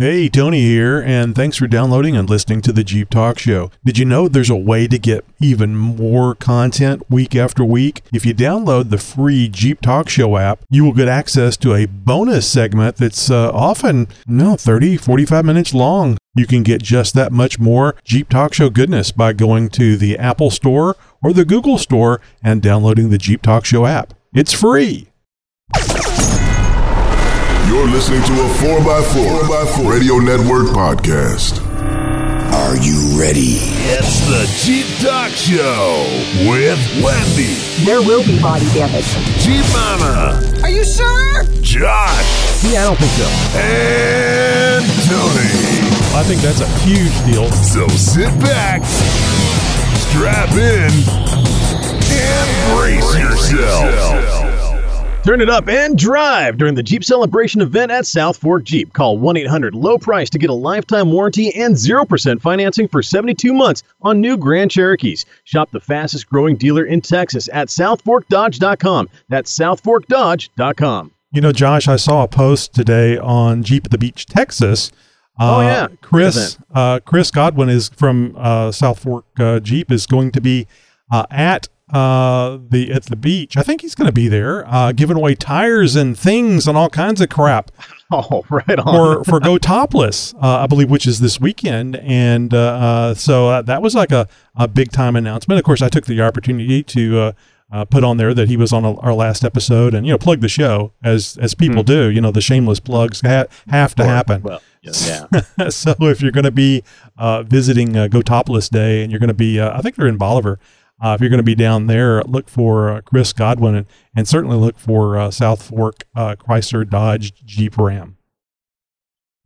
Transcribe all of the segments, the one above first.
Hey, Tony here, and thanks for downloading and listening to the Jeep Talk Show. Did you know there's a way to get even more content week after week? If you download the free Jeep Talk Show app, you will get access to a bonus segment that's uh, often, no, 30, 45 minutes long. You can get just that much more Jeep Talk Show goodness by going to the Apple Store or the Google Store and downloading the Jeep Talk Show app. It's free. You're listening to a 4x4, 4x4 Radio Network podcast. Are you ready? It's the Jeep Talk Show with Wendy, There will be body damage. Jeep Mama, Are you sure? Josh, Yeah, I don't think so. and Tony. I think that's a huge deal. So sit back, strap in, and brace yourself. Turn it up and drive during the Jeep Celebration event at South Fork Jeep. Call 1 800 Low Price to get a lifetime warranty and 0% financing for 72 months on new Grand Cherokees. Shop the fastest growing dealer in Texas at southforkdodge.com. That's southforkdodge.com. You know, Josh, I saw a post today on Jeep at the Beach, Texas. Oh, Uh, yeah. Chris uh, Chris Godwin is from uh, South Fork uh, Jeep is going to be uh, at uh, the at the beach. I think he's going to be there, uh, giving away tires and things and all kinds of crap Oh, right on. for for Go Topless, uh, I believe, which is this weekend. And uh, uh, so uh, that was like a, a big time announcement. Of course, I took the opportunity to uh, uh, put on there that he was on a, our last episode and you know plug the show as as people do. You know, the shameless plugs ha- have to happen. Well, yeah. so if you're going to be uh, visiting uh, Go Topless Day and you're going to be, uh, I think they're in Bolivar. Uh, if you're going to be down there, look for uh, Chris Godwin and, and certainly look for uh, South Fork uh, Chrysler Dodge Jeep Ram.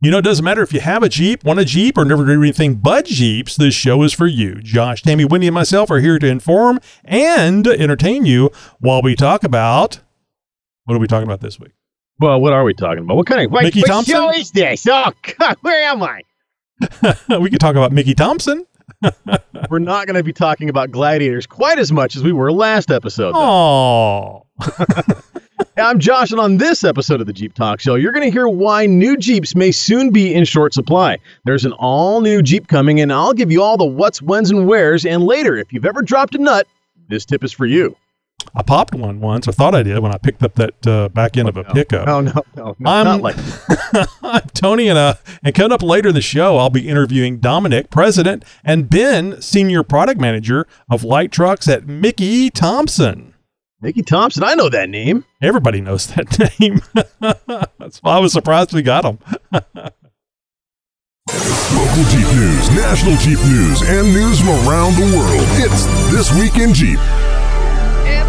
You know, it doesn't matter if you have a Jeep, want a Jeep, or never did anything but Jeeps, this show is for you. Josh, Tammy, Wendy, and myself are here to inform and entertain you while we talk about. What are we talking about this week? Well, what are we talking about? What kind of wait, Mickey what Thompson? show is this? Oh, God, where am I? we could talk about Mickey Thompson. We're not going to be talking about gladiators quite as much as we were last episode. Oh, I'm Josh, and on this episode of the Jeep Talk Show, you're going to hear why new Jeeps may soon be in short supply. There's an all new Jeep coming, and I'll give you all the what's, whens, and wheres. And later, if you've ever dropped a nut, this tip is for you. I popped one once. I thought I did when I picked up that uh, back end of a pickup. No, no, no, no I'm- not like I'm Tony, and uh, and coming up later in the show, I'll be interviewing Dominic, president, and Ben, senior product manager of light trucks at Mickey Thompson. Mickey Thompson. I know that name. Everybody knows that name. That's why I was surprised we got him. Local Jeep news, national Jeep news, and news from around the world. It's This Week in Jeep.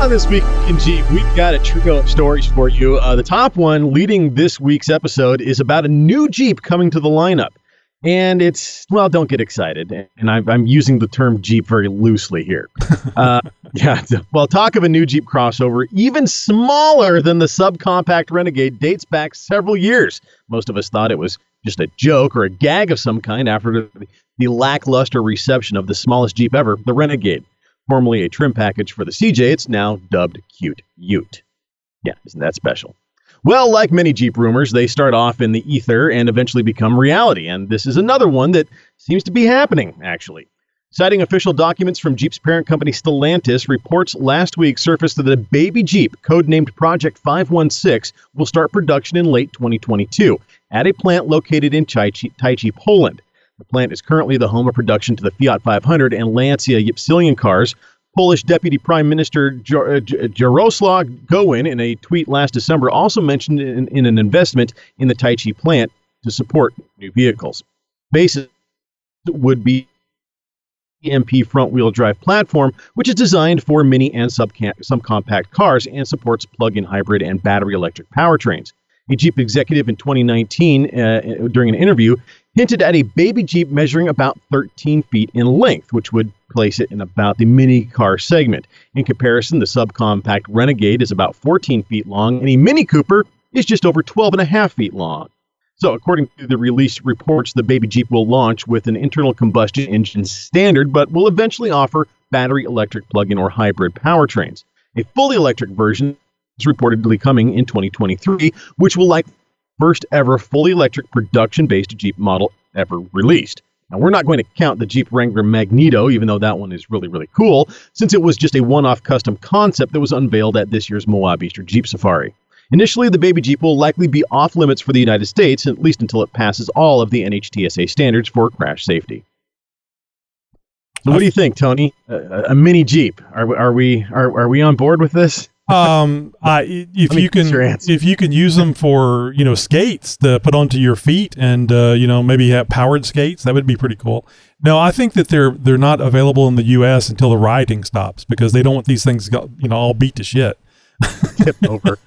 On this week in Jeep, we've got a trio of stories for you. Uh, the top one leading this week's episode is about a new Jeep coming to the lineup. And it's, well, don't get excited. And I'm, I'm using the term Jeep very loosely here. Uh, yeah, well, talk of a new Jeep crossover, even smaller than the subcompact Renegade, dates back several years. Most of us thought it was just a joke or a gag of some kind after the, the lackluster reception of the smallest Jeep ever, the Renegade formerly a trim package for the CJ, it's now dubbed Cute Ute. Yeah, isn't that special? Well, like many Jeep rumors, they start off in the ether and eventually become reality, and this is another one that seems to be happening, actually. Citing official documents from Jeep's parent company Stellantis, reports last week surfaced that a baby Jeep, codenamed Project 516, will start production in late 2022 at a plant located in Tychy, Tychy Poland. The plant is currently the home of production to the Fiat 500 and Lancia Ypsilon cars. Polish Deputy Prime Minister Jar- uh, Jaroslaw Gowin, in a tweet last December, also mentioned in, in an investment in the Tychy plant to support new vehicles. Basis would be CMP front-wheel drive platform, which is designed for mini and subcam- subcompact cars and supports plug-in hybrid and battery electric powertrains. A Jeep executive in 2019, uh, during an interview, hinted at a baby Jeep measuring about 13 feet in length, which would place it in about the mini car segment. In comparison, the subcompact Renegade is about 14 feet long, and a Mini Cooper is just over 12 and a half feet long. So, according to the released reports, the baby Jeep will launch with an internal combustion engine standard, but will eventually offer battery electric plug in or hybrid powertrains. A fully electric version is reportedly coming in 2023, which will likely first ever fully electric production based Jeep model ever released. Now, we're not going to count the Jeep Wrangler Magneto, even though that one is really, really cool, since it was just a one off custom concept that was unveiled at this year's Moab Easter Jeep Safari. Initially, the baby Jeep will likely be off limits for the United States, at least until it passes all of the NHTSA standards for crash safety. So what do you think, Tony? A, a mini Jeep? Are, are we are, are we on board with this? Um, I, if you can, if you can use them for you know skates to put onto your feet, and uh, you know maybe have powered skates, that would be pretty cool. No, I think that they're they're not available in the U.S. until the rioting stops because they don't want these things you know all beat to shit. Tip over.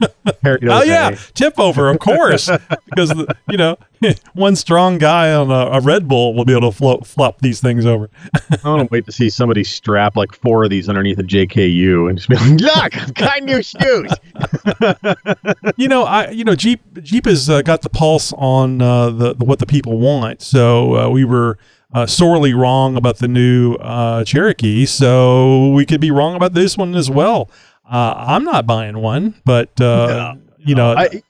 Oh yeah, tip over, of course, because the, you know one strong guy on a, a Red Bull will be able to float, flop these things over. I want to wait to see somebody strap like four of these underneath a JKU and just be like, "Look, I've got new shoes." you know, I you know Jeep Jeep has uh, got the pulse on uh, the, the what the people want. So uh, we were uh, sorely wrong about the new uh, Cherokee, so we could be wrong about this one as well. Uh, I'm not buying one, but uh, you know, I,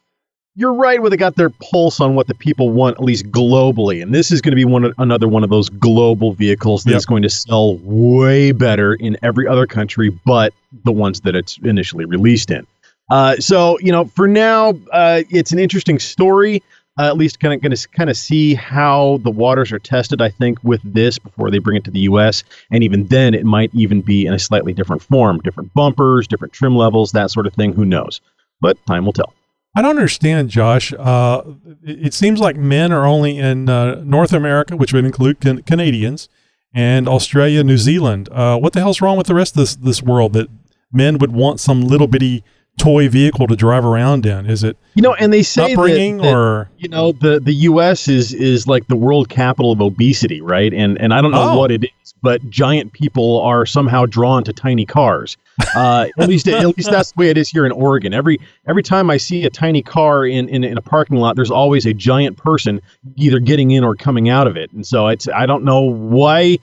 you're right where they got their pulse on what the people want, at least globally. And this is going to be one another one of those global vehicles that's Yep. going to sell way better in every other country, but the ones that it's initially released in. Uh, so you know, for now, uh, it's an interesting story. Uh, at least kind of going to kind of see how the waters are tested. I think with this before they bring it to the U.S. and even then, it might even be in a slightly different form, different bumpers, different trim levels, that sort of thing. Who knows? But time will tell. I don't understand, Josh. Uh, it, seems like men are only in uh, North America, which would include can- Canadians, and Australia, New Zealand. Uh, what the hell's wrong with the rest of this this world that men would want some little bitty toy vehicle to drive around in? Is it You know, and they say that- that, or you know the the U.S. is is like the world capital of obesity, right? And and I don't know Oh. what it is, but giant people are somehow drawn to tiny cars. Uh, at least at least that's the way it is here in Oregon. Every every time I see a tiny car in, in in a parking lot, there's always a giant person either getting in or coming out of it. And so it's I don't know why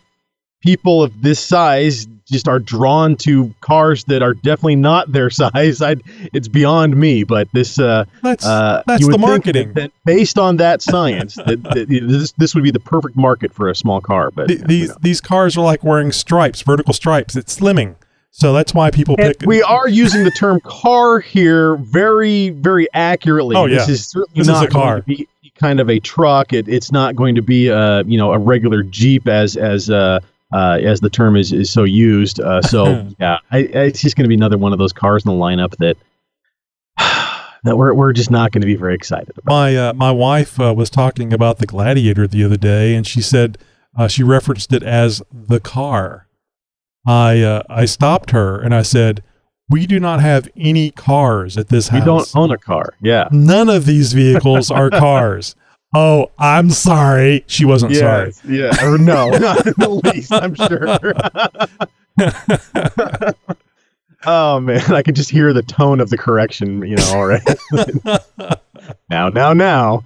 people of this size just are drawn to cars that are definitely not their size. I it's beyond me, but this uh that's uh, that's the marketing. That, that based on that science, that, that this this would be the perfect market for a small car. But Th- these these cars are like wearing stripes, vertical stripes. It's slimming, so that's why people and pick. we are using the term car here very very accurately. Oh, yeah. This is certainly This is not a car. going to be kind of a truck. It, it's not going to be uh you know a regular Jeep as as uh. Uh, as the term is, is so used, uh, so yeah, I, I, it's just going to be another one of those cars in the lineup that that we're we're just not going to be very excited about. my uh, my wife uh, was talking about the Gladiator the other day, and she said uh, she referenced it as the car. I uh, I stopped her and I said, "We do not have any cars at this house. We don't own a car, yeah. None of these vehicles are cars." Oh, I'm sorry. She wasn't sorry. Yeah. Or no, not in the least, I'm sure. oh man, I can just hear the tone of the correction, you know, already. now, now, now.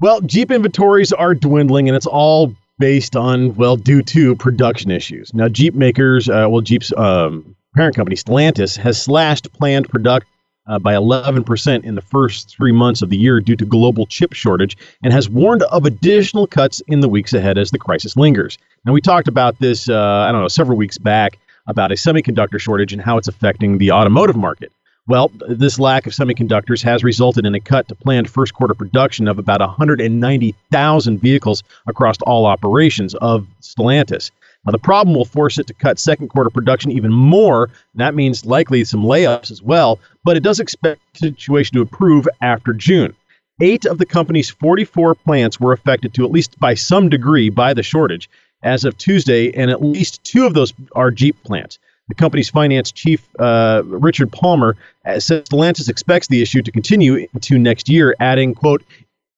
well, Jeep inventories are dwindling, and it's all based on, well, due to production issues. Now, Jeep makers, uh, well, Jeep's um, parent company, Stellantis, has slashed planned production uh, by 11% in the first three months of the year due to global chip shortage and has warned of additional cuts in the weeks ahead as the crisis lingers. Now, we talked about this, uh, I don't know, several weeks back about a semiconductor shortage and how it's affecting the automotive market. Well, this lack of semiconductors has resulted in a cut to planned first quarter production of about 190,000 vehicles across all operations of Stellantis. The problem will force it to cut second quarter production even more. That means likely some layups as well, but it does expect the situation to improve after June. Eight of the company's 44 plants were affected to at least by some degree by the shortage as of Tuesday, and at least two of those are Jeep plants. The company's finance chief, uh, Richard Palmer, uh, says Stellantis expects the issue to continue into next year, adding, quote,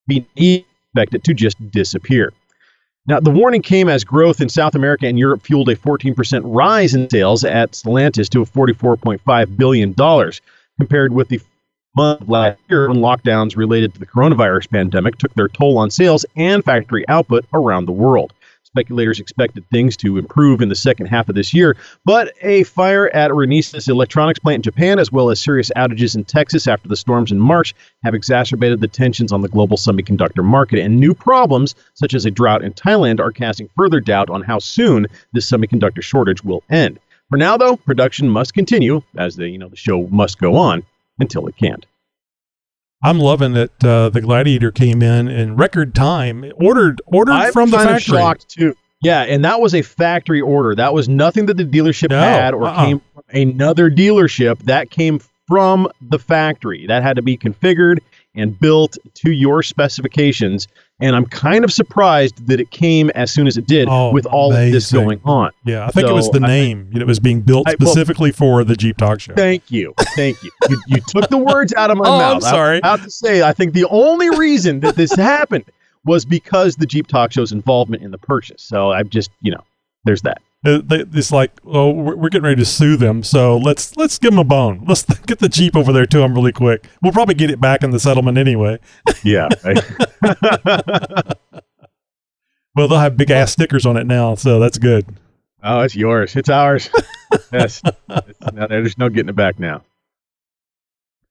we expect it to just disappear. Now, the warning came as growth in South America and Europe fueled a 14% rise in sales at Stellantis to $44.5 billion, compared with the month last year when lockdowns related to the coronavirus pandemic took their toll on sales and factory output around the world. Speculators expected things to improve in the second half of this year, but a fire at Renesas electronics plant in Japan, as well as serious outages in Texas after the storms in March, have exacerbated the tensions on the global semiconductor market. And new problems, such as a drought in Thailand, are casting further doubt on how soon this semiconductor shortage will end. For now, though, production must continue, as the you know the show must go on until it can't. I'm loving that uh, the Gladiator came in in record time, ordered ordered I'm from the factory. shocked too. Yeah, and that was a factory order. That was nothing that the dealership No, had or uh-uh. came from another dealership. That came from the factory. That had to be configured and built to your specifications. And I'm kind of surprised that it came as soon as it did Oh, with all of this going on. Yeah, I think it was So, the I- name. it was being built I- well- specifically for the Jeep Talk Show. Thank you. Thank you. You, you took the words out of my Oh, I'm sorry. I was about to say, I think the only reason that this happened was because the Jeep Talk Show's involvement in the purchase. So I've just, you know, there's that. They- It's like, oh, we're we're getting ready to sue them, so let's let's give them a bone. Let's get the Jeep over there to them really quick. We'll probably get it back in the settlement anyway. Yeah. Well, they'll have big ass stickers on it now, so that's good. Oh, it's yours. It's ours. yes. It's, now, there's no getting it back now.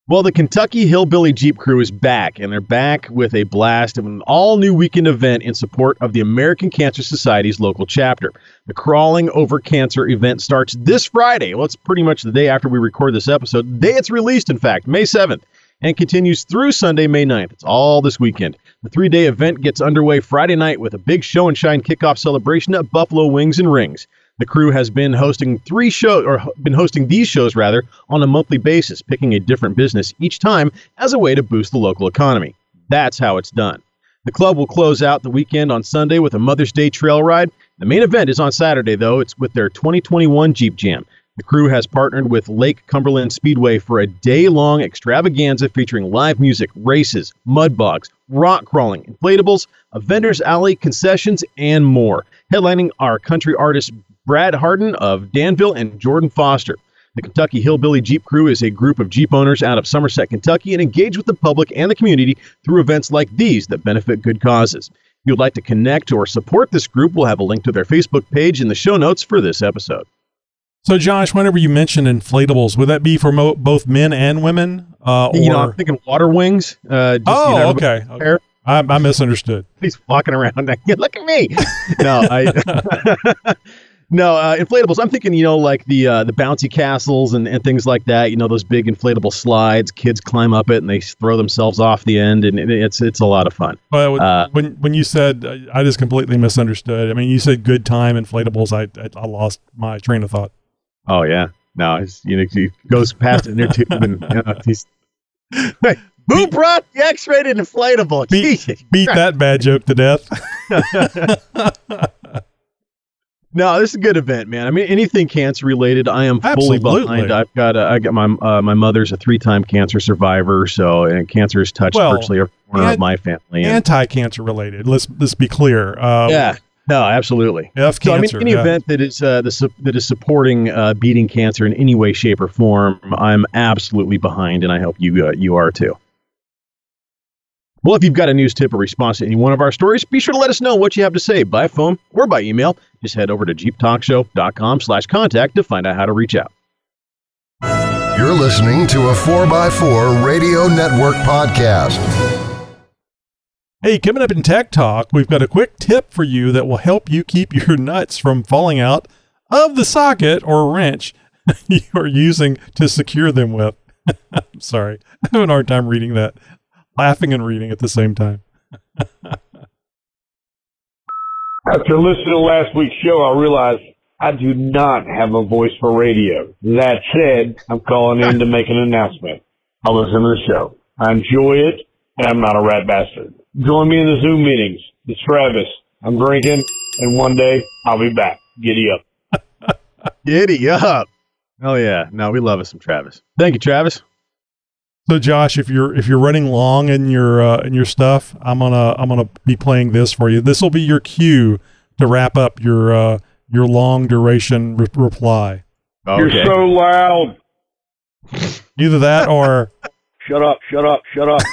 Well, the Kentucky Hillbilly Jeep Crew is back, and they're back with a blast of an all new weekend event in support of the American Cancer Society's local chapter. The Crawling Over Cancer event starts this Friday. Well, it's pretty much the day after we record this episode. The day it's released, in fact, May 7th, and continues through Sunday, May 9th. It's all this weekend. The three day event gets underway Friday night with a big show and shine kickoff celebration at Buffalo Wings and Rings. The crew has been hosting three shows, or been hosting these shows rather, on a monthly basis, picking a different business each time as a way to boost the local economy. That's how it's done. The club will close out the weekend on Sunday with a Mother's Day trail ride. The main event is on Saturday, though. It's with their 2021 Jeep Jam. The crew has partnered with Lake Cumberland Speedway for a day long extravaganza featuring live music, races, mud bogs, rock crawling, inflatables, a vendor's alley, concessions, and more. Headlining are country artists Brad Harden of Danville and Jordan Foster. The Kentucky Hillbilly Jeep Crew is a group of Jeep owners out of Somerset, Kentucky, and engage with the public and the community through events like these that benefit good causes. If you'd like to connect or support this group, we'll have a link to their Facebook page in the show notes for this episode. So, Josh, whenever you mention inflatables, would that be for mo- both men and women? Uh, or you know, I'm thinking water wings. Uh, just, oh, you know, okay. okay. I, I misunderstood. He's walking around. Look at me. No, I. no, uh, inflatables. I'm thinking, you know, like the uh, the bouncy castles and, and things like that. You know, those big inflatable slides. Kids climb up it and they throw themselves off the end, and it, it's it's a lot of fun. Well, Uh, when when you said, I just completely misunderstood. I mean, you said good time inflatables. I I, I lost my train of thought. Oh yeah. No, it's, you know, he goes past an inner tube and you know, he's. Who brought the X-rated inflatable? Beat, beat that bad joke to death. No, this is a good event, man. I mean, anything cancer related, I am fully Absolutely. behind. I've got, a, I got my uh, my mother's a three time cancer survivor, so and cancer has touched Well, virtually every corner and- of my family. Anti-cancer related. Let's let's be clear. Uh, yeah, no, absolutely. F So I mean, cancer. any yeah. event that is uh, the, that is supporting uh, beating cancer in any way, shape, or form, I'm absolutely behind, and I hope you uh, you are too. Well, if you've got a news tip or response to any one of our stories, be sure to let us know what you have to say by phone or by email. Just head over to jeeptalkshow.com slash contact to find out how to reach out. You're listening to a 4x4 Radio Network podcast. Hey, coming up in Tech Talk, we've got a quick tip for you that will help you keep your nuts from falling out of the socket or wrench you are using to secure them with. I'm sorry. I'm having a hard time reading that, laughing and reading at the same time. After listening to last week's show, I realized I do not have a voice for radio. That said, I'm calling in to make an announcement. I listen to the show. I enjoy it, and I'm not a rat bastard. Join me in the Zoom meetings. It's Travis. I'm drinking, and one day I'll be back. Giddy up. Giddy up. Oh, yeah. No, we love us some Travis. Thank you, Travis. So, Josh, if you're if you're running long in your uh, in your stuff, I'm gonna I'm gonna be playing this for you. This will be your cue to wrap up your uh, your long duration re- reply. Okay. You're so loud. Either that or Shut up, shut up, shut up.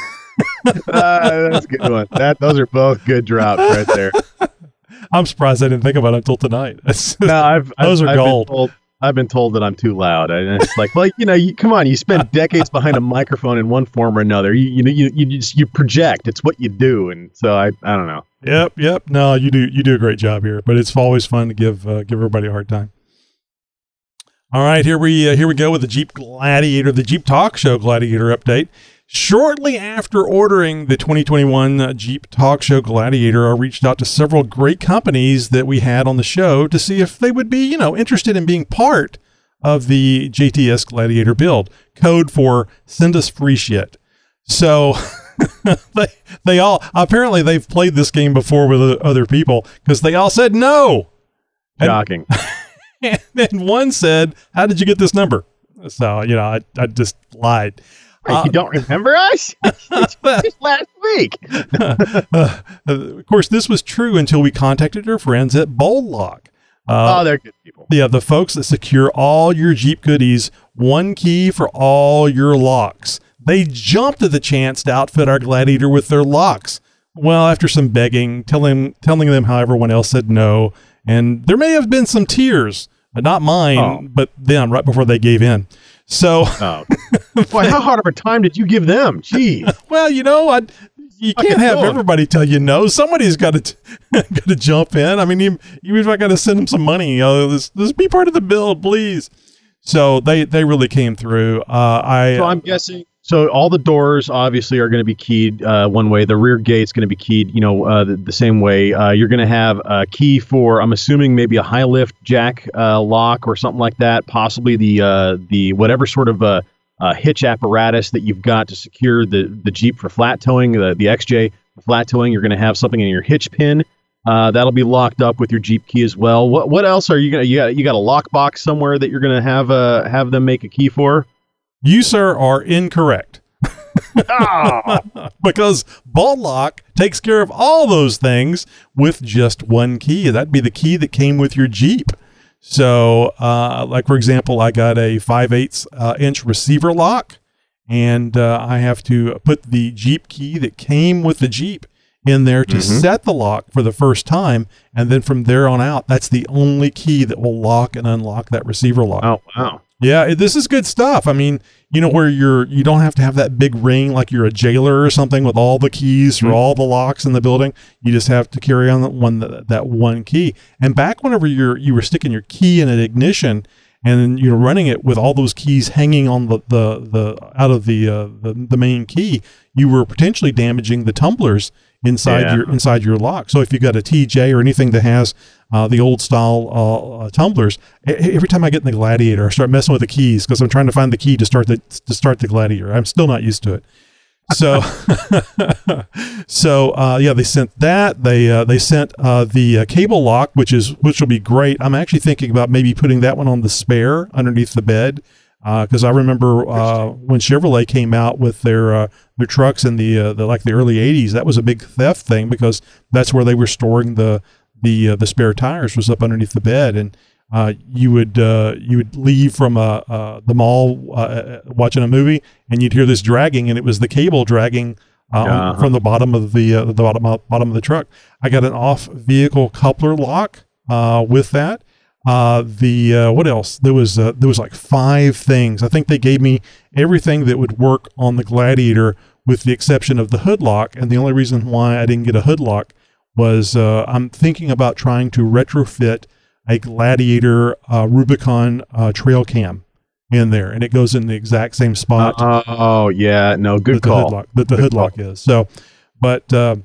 Ah, that's a good one. That those are both good drops right there. I'm surprised I didn't think about it until tonight. No, I've Those I've, are I've been gold. told- I've been told that I'm too loud, and it's like, like you know, you, come on, you spend decades behind a microphone in one form or another. You you know, you you just you project. It's what you do, and so I I don't know. Yep, yep. No, you do you do a great job here, but it's always fun to give uh, give everybody a hard time. All right, here we uh, here we go with the Jeep Gladiator, the Jeep Talk Show Gladiator update. Shortly after ordering the 2021 uh, Jeep Talk Show Gladiator, I reached out to several great companies that we had on the show to see if they would be, you know, interested in being part of the JTS Gladiator build. Code for send us free shit. So they they all apparently they've played this game before with other people because they all said no. And- Shocking. And then one said, "How did you get this number?" So you know, I, I just lied. Wait, you don't remember us? just last week. Uh, of course, this was true until we contacted our friends at Bolt Lock. Uh, oh, they're good people. yeah, the folks that secure all your Jeep goodies, one key for all your locks. They jumped at the chance to outfit our Gladiator with their locks. Well, after some begging, telling telling them how everyone else said no, and there may have been some tears, but not mine, Oh. but them right before they gave in. So, Oh, boy, how hard of a time did you give them? Gee, well, you know, I you can't have dog. everybody tell you no. Somebody's got to got to jump in. I mean, you you even got to send them some money. You know, this this be part of the bill, please. So they they really came through. Uh, I so I'm guessing. So all the doors obviously are going to be keyed uh, one way. The rear gate's going to be keyed, you know, uh, the, the same way. Uh, you're going to have a key for, I'm assuming, maybe a high lift jack uh, lock or something like that. Possibly the uh, the whatever sort of uh, uh, hitch apparatus that you've got to secure the the Jeep for flat towing, the the XJ flat towing. You're going to have something in your hitch pin. That'll be locked up with your Jeep key as well. What what else are you gonna you got you got a lockbox somewhere that you're gonna have uh have them make a key for? You sir are incorrect because Bolt Lock takes care of all those things with just one key. That'd be the key that came with your Jeep. So, uh, like for example, I got a 5 8 uh, inch receiver lock, and uh, I have to put the Jeep key that came with the Jeep in there to set the lock for the first time, and then from there on out, that's the only key that will lock and unlock that receiver lock. Oh wow. Yeah, this is good stuff. I mean, you know, where you're you don't have to have that big ring like you're a jailer or something with all the keys for all the locks in the building. You just have to carry on that one that, that one key. And back whenever you're you were sticking your key in an ignition and you're running it with all those keys hanging on the the, the out of the, uh, the the main key, you were potentially damaging the tumblers inside Yeah. your inside your lock. So if you've got a TJ or anything that has uh, the old style uh, uh, tumblers, every time I get in the Gladiator, I start messing with the keys because I'm trying to find the key to start the to start the Gladiator. I'm still not used to it. So, so uh, yeah, they sent that. They uh, they sent uh, the uh, cable lock, which is which will be great. I'm actually thinking about maybe putting that one on the spare underneath the bed because I remember uh, when Chevrolet came out with their uh, their trucks in the, uh, the like the early '80s. That was a big theft thing because that's where they were storing the the uh, the spare tires was up underneath the bed, and uh, you would uh, you would leave from uh, uh, the mall uh, watching a movie, and you'd hear this dragging, and it was the cable dragging. Uh, Uh-huh. From the bottom of the uh, the bottom bottom of the truck, I got an off vehicle coupler lock uh, with that. Uh, the uh, what else? There was uh, there was like five things. I think they gave me everything that would work on the Gladiator, with the exception of the hood lock. And the only reason why I didn't get a hood lock was uh, I'm thinking about trying to retrofit a Gladiator uh, Rubicon uh, trail cam in there, and it goes in the exact same spot oh yeah, no, good that call. hood lock that the hood lock is. So, but uh,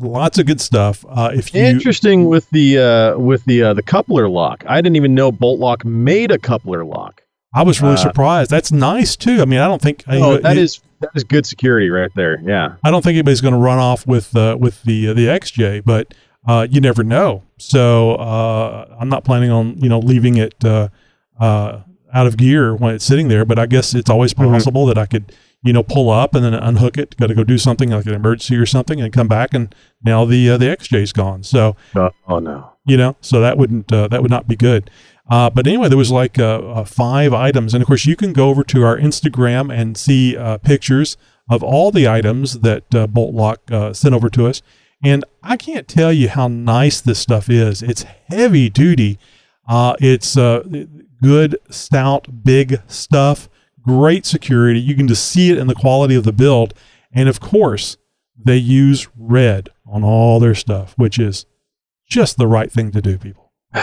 lots of good stuff. Uh, if you Interesting with the uh, with the uh, the coupler lock. I didn't even know Bolt Lock made a coupler lock. I was really Uh, surprised. That's nice too. I mean, I don't think Oh, I, that is that is good security right there. Yeah. I don't think anybody's going to run off with uh, with the uh, the XJ, but uh, you never know. So uh, I'm not planning on you know leaving it uh, uh, out of gear when it's sitting there. But I guess it's always Mhm. possible that I could you know pull up and then unhook it. Got to go do something like an emergency or something, and come back and now the uh, the XJ's gone. So Oh, oh no. you know so that wouldn't uh, that would not be good uh, but anyway there was like uh, uh, five items and of course you can go over to our instagram and see uh, pictures of all the items that uh, bolt lock uh, sent over to us And I can't tell you how nice this stuff is. It's heavy duty. Uh, it's uh, good, stout, big stuff. Great security. You can just see it in the quality of the build. And of course, they use red on all their stuff, which is just the right thing to do, people.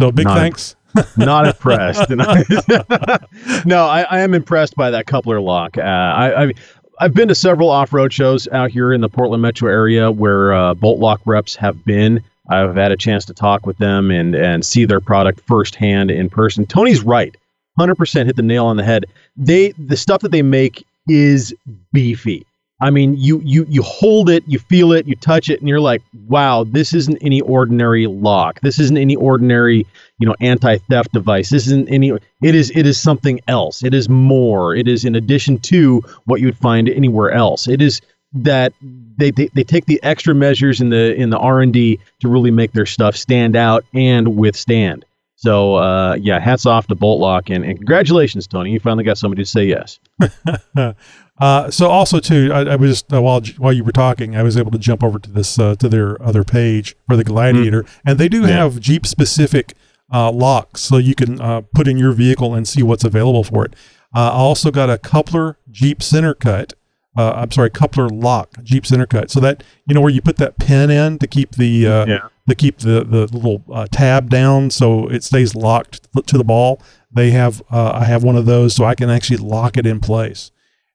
So big Not thanks. not impressed. no, I, I am impressed by that coupler lock. Uh, I, I I've been to several off-road shows out here in the Portland metro area where uh, bolt lock reps have been. I've had a chance to talk with them and and see their product firsthand in person. Tony's right, hundred percent hit the nail on the head. They the stuff that they make is beefy. I mean, you you you hold it, you feel it, you touch it, and you're like, wow, this isn't any ordinary lock. This isn't any ordinary, you know, anti-theft device. This isn't any. It is it is something else. It is more. It is in addition to what you'd find anywhere else. It is that they, they, they take the extra measures in the in the R and D to really make their stuff stand out and withstand. So uh, yeah, hats off to Bolt Lock and, and congratulations, Tony. You finally got somebody to say yes. Uh, so also too, I, I was just, uh, while while you were talking, I was able to jump over to this uh, to their other page for the Gladiator, and they do Yeah. have Jeep specific uh, locks, so you can uh, put in your vehicle and see what's available for it. Uh, I also got a coupler Jeep center cut. Uh, I'm sorry, coupler lock Jeep center cut. So that you know where you put that pin in to keep the uh, Yeah. to keep the the little uh, tab down so it stays locked to the ball. They have uh, I have one of those so I can actually lock it in place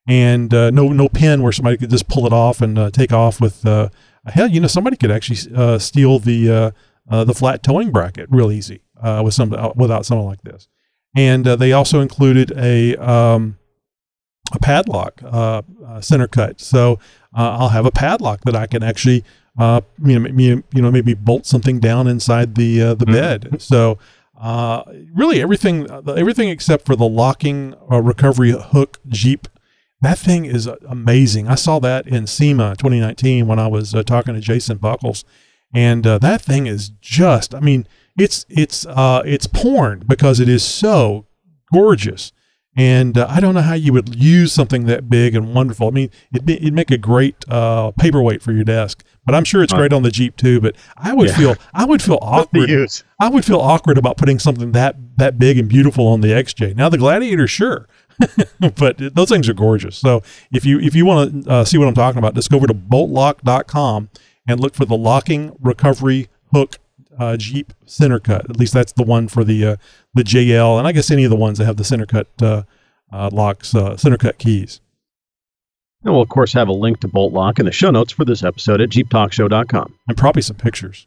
and uh, no no pin where somebody could just pull it off and uh, take off with uh, hell you know somebody could actually uh, steal the uh, uh, the flat towing bracket real easy uh, with some without something like this and uh, they also included a um, a padlock uh, uh, center cut so uh, I'll have a padlock that I can actually uh, you know, you know maybe bolt something down inside the uh, the bed so uh, really everything everything except for the locking uh, recovery hook Jeep that thing is amazing. I saw that in SEMA 2019 when I was uh, talking to Jason Buckles, and uh, that thing is just. I mean, it's it's uh, it's porn because it is so gorgeous. And uh, I don't know how you would use something that big and wonderful. I mean, it'd, be, it'd make a great uh, paperweight for your desk, but I'm sure it's great on the Jeep too. But I would Yeah. feel I would feel awkward use. I would feel awkward about putting something that that big and beautiful on the XJ. Now the Gladiator, sure, but those things are gorgeous. So if you if you want to uh, see what I'm talking about, just go over to boltlock.com and look for the locking recovery hook uh, Jeep center cut. At least that's the one for the uh, the JL, and I guess any of the ones that have the center cut uh, uh, locks, uh, center cut keys. And we'll of course have a link to Bolt Lock in the show notes for this episode at jeeptalkshow.com. and probably some pictures.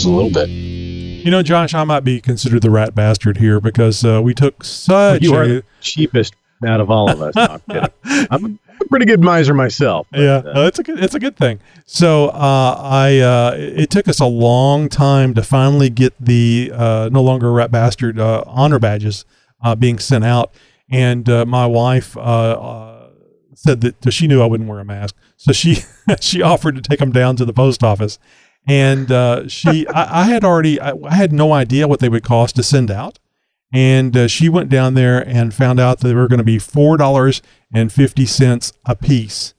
a little bit? You know, Josh, I might be considered the rat bastard here because uh, we took such You a are the cheapest out of all of us. No, I'm. I'm a pretty good miser myself. but, yeah, uh, it's a good, it's a good thing. So uh, I uh, it took us a long time to finally get the uh, no longer rat bastard uh, honor badges uh, being sent out, and uh, my wife uh, uh, said that she knew I wouldn't wear a mask, so she she offered to take them down to the post office, and uh, she I, I had already I, I had no idea what they would cost to send out. And uh, she went down there and found out that they were going to be four dollars and fifty cents a piece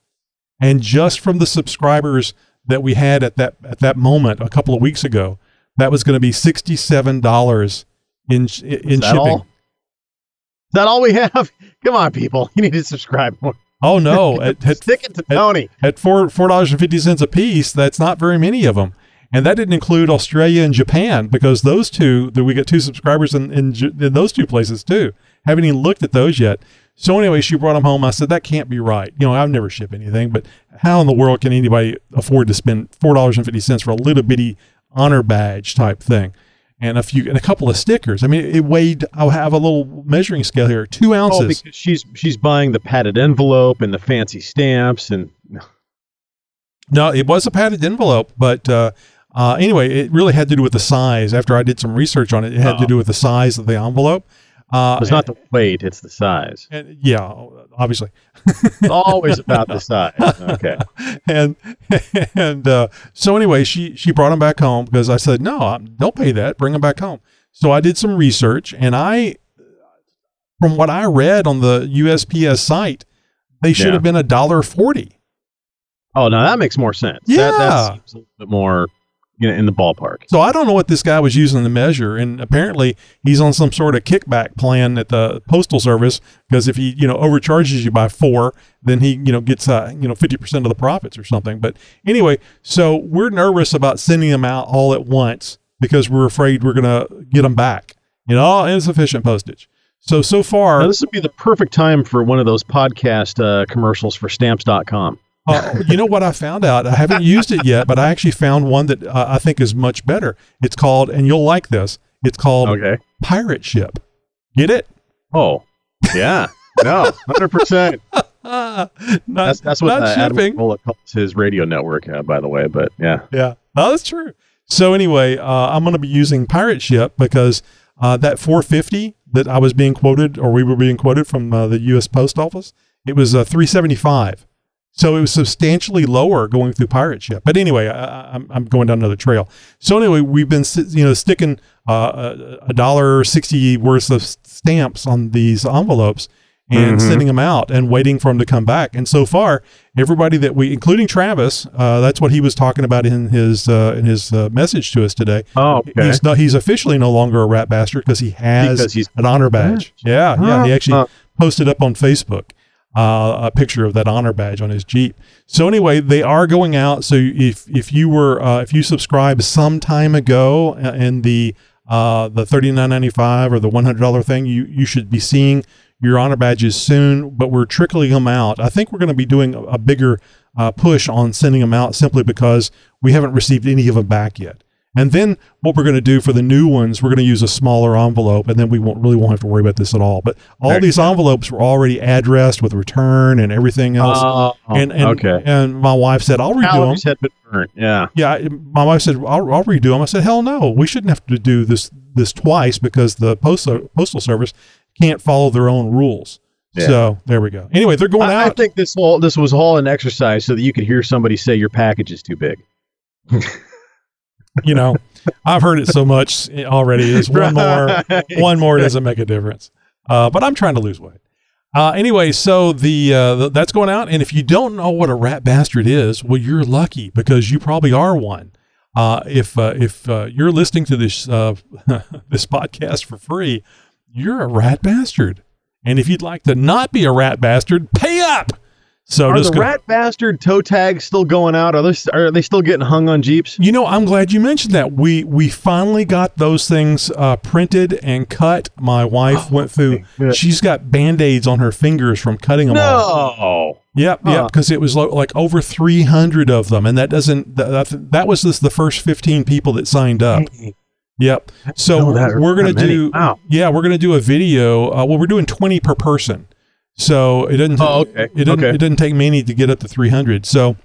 and just from the subscribers that we had at that at that moment a couple of weeks ago, that was going to be sixty seven dollars in in shipping. all? Is that all we have? Come on, people. You need to subscribe more. Oh no! at, at, Stick it to Tony. at four four dollars and fifty cents a piece, that's not very many of them, and that didn't include Australia and Japan because those two that we got two subscribers in, in in those two places too. Haven't even looked at those yet. So anyway, she brought them home. I said that can't be right. You know, I've never shipped anything, but how in the world can anybody afford to spend four dollars and fifty cents for a little bitty honor badge type thing? And a few and a couple of stickers. I mean, it weighed. I'll have a little measuring scale here, Two ounces. Oh, because she's she's buying the padded envelope and the fancy stamps and No, it was a padded envelope, but uh, uh, anyway, it really had to do with the size. After I did some research on it, it had to Oh. do with the size of the envelope. Uh, it's not the weight, it's the size. and, yeah, obviously. It's always about the size. Okay. and and uh, so anyway, she she brought him back home because I said no, don't pay that. Bring him back home. So I did some research, and I, from what I read on the USPS site, they should Yeah. have been a dollar forty. Oh, now that makes more sense. That, Yeah. that seems a little bit more you know, in the ballpark. So I don't know what this guy was using to measure, and apparently he's on some sort of kickback plan at the postal service because if he you know overcharges you by four, then he you know gets uh, you know fifty percent of the profits or something. But anyway, so we're nervous about sending them out all at once because we're afraid we're gonna get them back. You know, insufficient postage. So so far, Now, this would be the perfect time for one of those podcast uh, commercials for stamps.com. uh, you know what I found out? I haven't used it yet, but I actually found one that uh, I think is much better. It's called, and you'll like this. It's called Okay. Pirate Ship. Get it? Oh, yeah. No, 100%. Ah, That's, that's what uh, Adam calls his radio network, uh, by the way. But yeah. Yeah, no, that's true. So anyway, uh, I'm going to be using Pirate Ship because uh, that 450 that I was being quoted, or we were being quoted from uh, the U.S. Post Office, it was uh, 375. So it was substantially lower going through Pirate Ship. But anyway, I, I- I'm, I'm going down another trail. So anyway, we've been you know sticking uh, a- dollar sixty worth of stamps on these envelopes and Mhm. sending them out and waiting for them to come back. And so far, everybody that we, including Travis, uh, that's what he was talking about in his uh, in his uh, message to us today. Oh, okay. He's not, he's officially no longer a rat bastard because he has Because he's- an honor badge. Yeah, yeah. He actually posted up on Facebook uh, a picture of that honor badge on his Jeep. So anyway, they are going out. So if if you were uh, if you subscribed some time ago uh, in the uh, the thirty nine ninety five or the one hundred dollar thing, you you should be seeing your honor badges soon. But we're trickling them out. I think we're going to be doing a, a bigger uh, push on sending them out simply because we haven't received any of them back yet. And then what we're going to do for the new ones, we're going to use a smaller envelope, and then we won't really won't have to worry about this at all. But all these envelopes were already addressed with return and everything else. Oh, and, and okay. And my wife said, "I'll redo them." Calories had been burnt. Yeah. Yeah, my wife said, "I'll, I'll redo them." I said, "Hell no, we shouldn't have to do this this twice because the postal postal service can't follow their own rules." Yeah. So there we go. Anyway, they're going I, I think this all this was all an exercise so that you could hear somebody say your package is too big. you know, I've heard it so much already. There's one more, Right. one more doesn't make a difference. Uh, but I'm trying to lose weight. Uh, anyway, so the, uh, the that's going out, and if you don't know what a rat bastard is, well, you're lucky because you probably are one. Uh, if uh, if uh, you're listening to this uh, this podcast for free, you're a rat bastard. And if you'd like to not be a rat bastard, pay up. So Are just the go- rat bastard toe tags still going out? Are they, are they still getting hung on Jeeps? You know, I'm glad you mentioned that. We we finally got those things uh, printed and cut. My wife went through. She's got band aids on her fingers from cutting them. No. Yep, Huh. yep. Because it was lo- like over 300 of them, and that doesn't. That, that, that was just the first 15 people that signed up. Yep. So we're gonna do. Wow. Yeah, we're gonna do a video. Uh, well, we're doing 20 per person. So it doesn't. Oh, okay. It doesn't. Okay. It doesn't take many to get up to 300. So,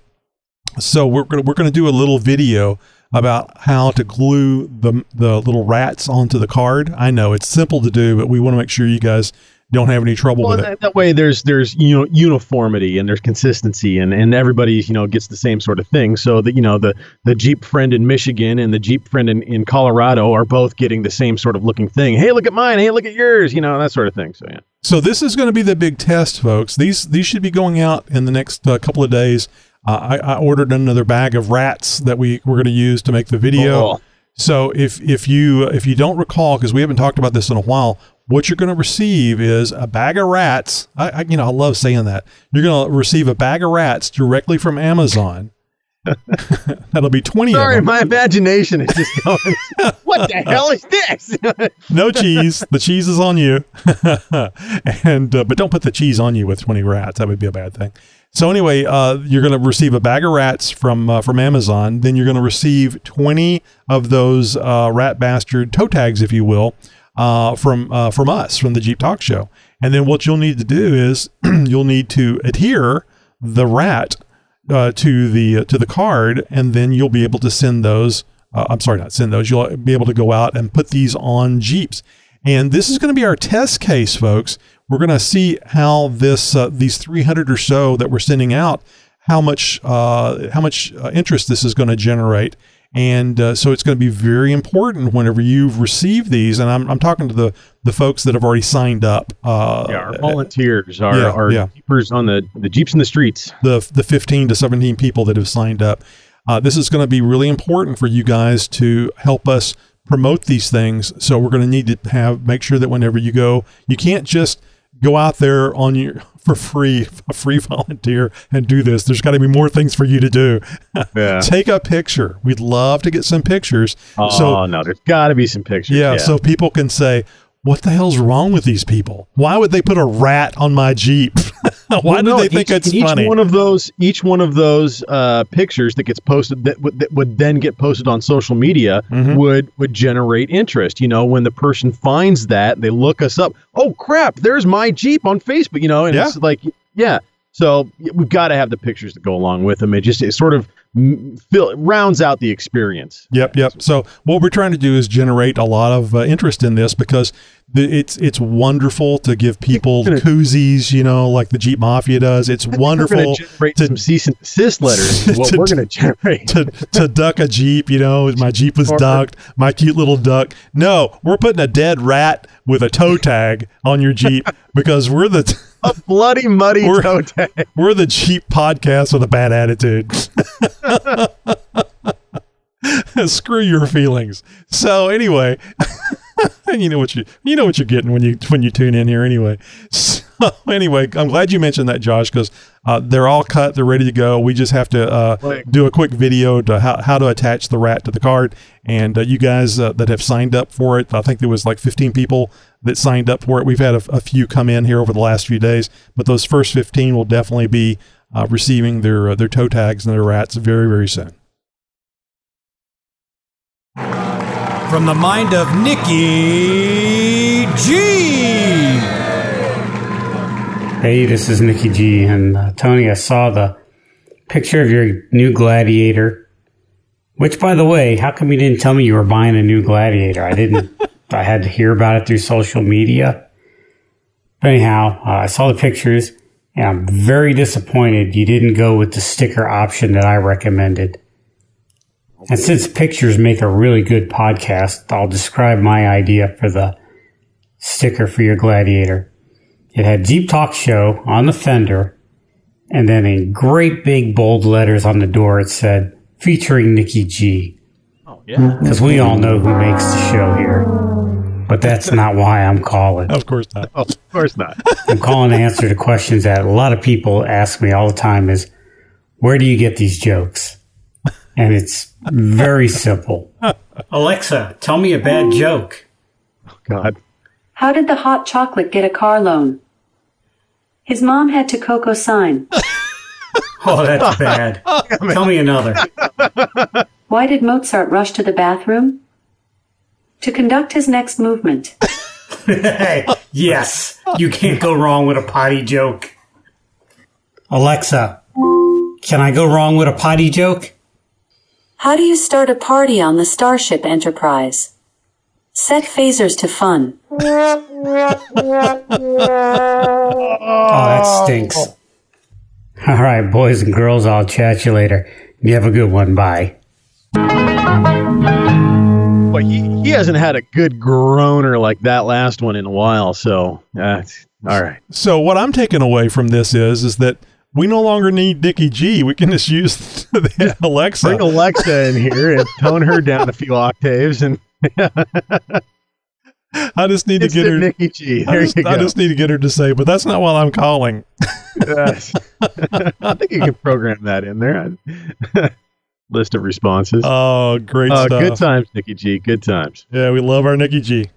so we're gonna we're gonna do a little video about how to glue the the little rats onto the card. I know it's simple to do, but we want to make sure you guys don't have any trouble Well, with it. that, that way there's there's you know uniformity and there's consistency and and everybody you know gets the same sort of thing so that you know the the Jeep friend in Michigan and the Jeep friend in, in Colorado are both getting the same sort of looking thing. Hey, look at mine. Hey, look at yours. You know that sort of thing. So yeah. So this is going to be the big test, folks. These these should be going out in the next uh, couple of days. Uh, I, I ordered another bag of rats that we we're going to use to make the video. Oh. So if if you if you don't recall, because we haven't talked about this in a while, what you're going to receive is a bag of rats. I, I you know I love saying that. You're going to receive a bag of rats directly from Amazon. That'll be 20 Sorry, of them. my imagination is just going. what the hell is this? no cheese. The cheese is on you. and uh, but don't put the cheese on you with 20 rats. That would be a bad thing. So anyway, uh, you're going to receive a bag of rats from uh, from Amazon. Then you're going to receive 20 of those uh, rat bastard toe tags, if you will, uh, from uh, from us from the Jeep Talk Show. And then what you'll need to do is you'll need to adhere the rat uh, to the to the card, and then you'll be able to send those. Uh, I'm sorry, not send those. You'll be able to go out and put these on Jeeps. And this is going to be our test case, folks. We're going to see how this uh, these 300 or so that we're sending out, how much uh, how much uh, interest this is going to generate. And uh, so it's going to be very important whenever you've received these. And I'm, I'm talking to the, the folks that have already signed up. Uh, Yeah, our volunteers, our, yeah, our yeah. keepers on the, the Jeeps in the streets. the the 15 to 17 people that have signed up. Uh, this is going to be really important for you guys to help us promote these things. So we're going to need to have make sure that whenever you go, you can't just go out there on your for free, a free volunteer and do this. There's got to be more things for you to do. Yeah. Take a picture. We'd love to get some pictures. Oh, so no, there's got to be some pictures. yeah, so people can say, what the hell's wrong with these people? Why would they put a rat on my Jeep? Why Well, do no, they think each, it's each funny? one of those each one of those uh, pictures that gets posted that would, that would then get posted on social media Mm-hmm. would would generate interest you know when the person finds that they look us up oh crap there's my jeep on facebook you know and Yeah. it's like yeah so we've got to have the pictures that go along with them it just it sort of fill, rounds out the experience Yep, yep. So what we're trying to do is generate a lot of uh, interest in this because the, it's it's wonderful to give people Gonna- koozies, you know, like the Jeep Mafia does. It's we're wonderful to generate some cease and desist letters is what to- we're going to generate to to duck a Jeep, you know, my Jeep was ducked, my cute little duck. No, we're putting a dead rat with a toe tag on your Jeep because we're the a bloody muddy We're- toe tag we're the Jeep podcast with a bad attitude. Screw your feelings. So anyway, you know what you you know what you're getting when you when you tune in here anyway. So anyway, I'm glad you mentioned that, Josh, because uh, they're all cut, they're ready to go. We just have to uh, do a quick video to how, how to attach the rat to the card. And uh, you guys uh, that have signed up for it, I think there was like 15 people that signed up for it. We've had a, a few come in here over the last few days, but those first 15 will definitely be uh, receiving their uh, their toe tags and their rats very very soon. From the mind of Nikki G. Hey, this is Nikki G. And uh, Tony, I saw the picture of your new Gladiator. Which, by the way, how come you didn't tell me you were buying a new Gladiator? I didn't. I had to hear about it through social media. But anyhow, uh, I saw the pictures, and I'm very disappointed you didn't go with the sticker option that I recommended. And since pictures make a really good podcast, I'll describe my idea for the sticker for your Gladiator. It had Jeep Talk Show on the fender, and then in great big bold letters on the door it said, featuring Nikki G. oh yeah mm-hmm. Because we all know who makes the show here. But that's not why I'm calling. Of course not. of course not I'm calling to answer the questions that a lot of people ask me all the time is, where do you get these jokes? And it's very simple. Alexa, tell me a bad joke. Oh, god How did the hot chocolate get a car loan? His mom had to Coco sign. Oh, that's bad. Tell me another. Why did Mozart rush to the bathroom? To conduct his next movement. Hey, yes, you can't go wrong with a potty joke. Alexa, can I go wrong with a potty joke? How do you start a party on the Starship Enterprise? Set phasers to fun. Oh, that stinks. All right, boys and girls, I'll chat you later. You have a good one. Bye. But he, he hasn't had a good groaner like that last one in a while. So, uh, all right. So what I'm taking away from this is is that we no longer need Dickie G. We can just use the Alexa. Bring Alexa in here and tone her down a few octaves, and I just need it's to get her. Nikki G. I There just, you go. I just need to get her to say, but that's not what I'm calling. Yes. I think you can program that in there. list of responses. Oh, great Uh, stuff. good times, Nikki G. Good times. Yeah, we love our Nikki G.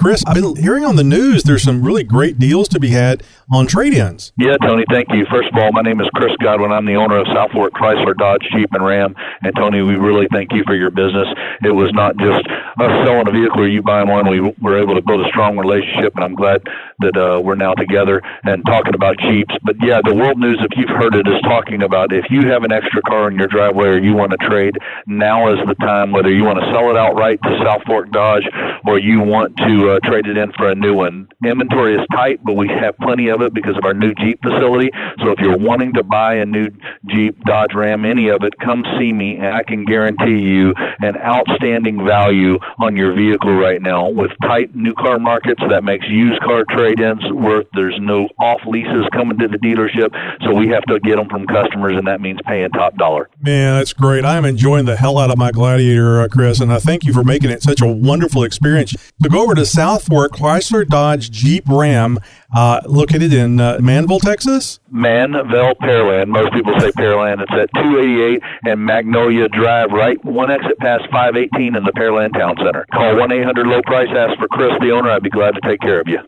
Chris, I've been hearing on the news there's some really great deals to be had on trade-ins. Yeah, Tony, thank you. First of all, my name is Chris Godwin. I'm the owner of South Fork Chrysler, Dodge, Jeep, and Ram. And Tony, we really thank you for your business. It was not just us selling a vehicle or you buying one. We were able to build a strong relationship, and I'm glad that uh, we're now together and talking about Jeeps. But yeah, the world news, if you've heard it, is talking about if you have an extra car in your driveway or you want to trade, now is the time. Whether you want to sell it outright to South Fork Dodge or you want to uh, trade it in for a new one. Inventory is tight, but we have plenty of it because of our new Jeep facility. So if you're wanting to buy a new Jeep, Dodge Ram, any of it, come see me, and I can guarantee you an outstanding value on your vehicle right now. With tight new car markets, that makes used car trade-ins worth. There's no off leases coming to the dealership, so we have to get them from customers, and that means paying top dollar. Man, that's great. I'm enjoying the hell out of my Gladiator, uh, Chris, and I thank you for making it such a wonderful experience. So go over to South Fork Chrysler Dodge Jeep Ram, uh, located in uh, Manvel, Texas. Manvel Pearland. Most people say Pearland. It's at 288 and Magnolia Drive, right one exit past 518 in the Pearland Town Center. Call 1 800 Low Price. Ask for Chris, the owner. I'd be glad to take care of you.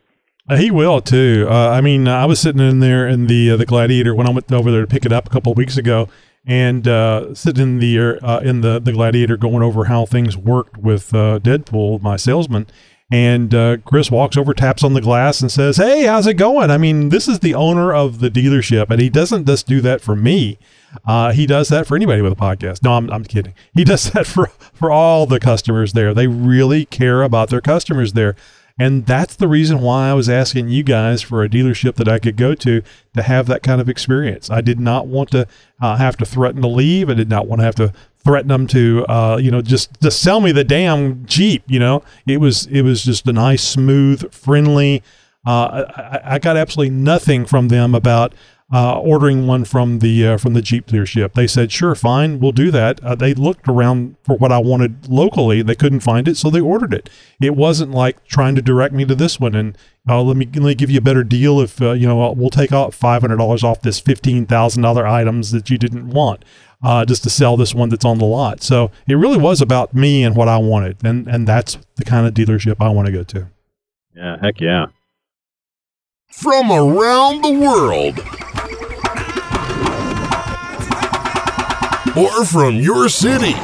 Uh, he will too. Uh, I mean, I was sitting in there in the uh, the Gladiator when I went over there to pick it up a couple of weeks ago, and uh, sitting in the uh, in the the Gladiator going over how things worked with uh, Deadpool, my salesman. And uh, Chris walks over, taps on the glass, and says, "Hey, how's it going?" I mean, this is the owner of the dealership, and he doesn't just do that for me. Uh, he does that for anybody with a podcast. No, I'm, I'm kidding. He does that for for all the customers there. They really care about their customers there. And that's the reason why I was asking you guys for a dealership that I could go to to have that kind of experience. I did not want to uh, have to threaten to leave. I did not want to have to threaten them to, uh, you know, just to sell me the damn Jeep. You know, it was it was just a nice, smooth, friendly. Uh, I, I got absolutely nothing from them about uh, ordering one from the uh, from the Jeep dealership. They said, "Sure, fine, we'll do that." Uh, they looked around for what I wanted locally. They couldn't find it, so they ordered it. It wasn't like trying to direct me to this one and uh, let me let me give you a better deal if uh, you know we'll take out five hundred dollars off this fifteen thousand dollar items that you didn't want. Uh, just to sell this one that's on the lot. So it really was about me and what I wanted, and and that's the kind of dealership I want to go to. Yeah, heck yeah. From around the world. Or from your city.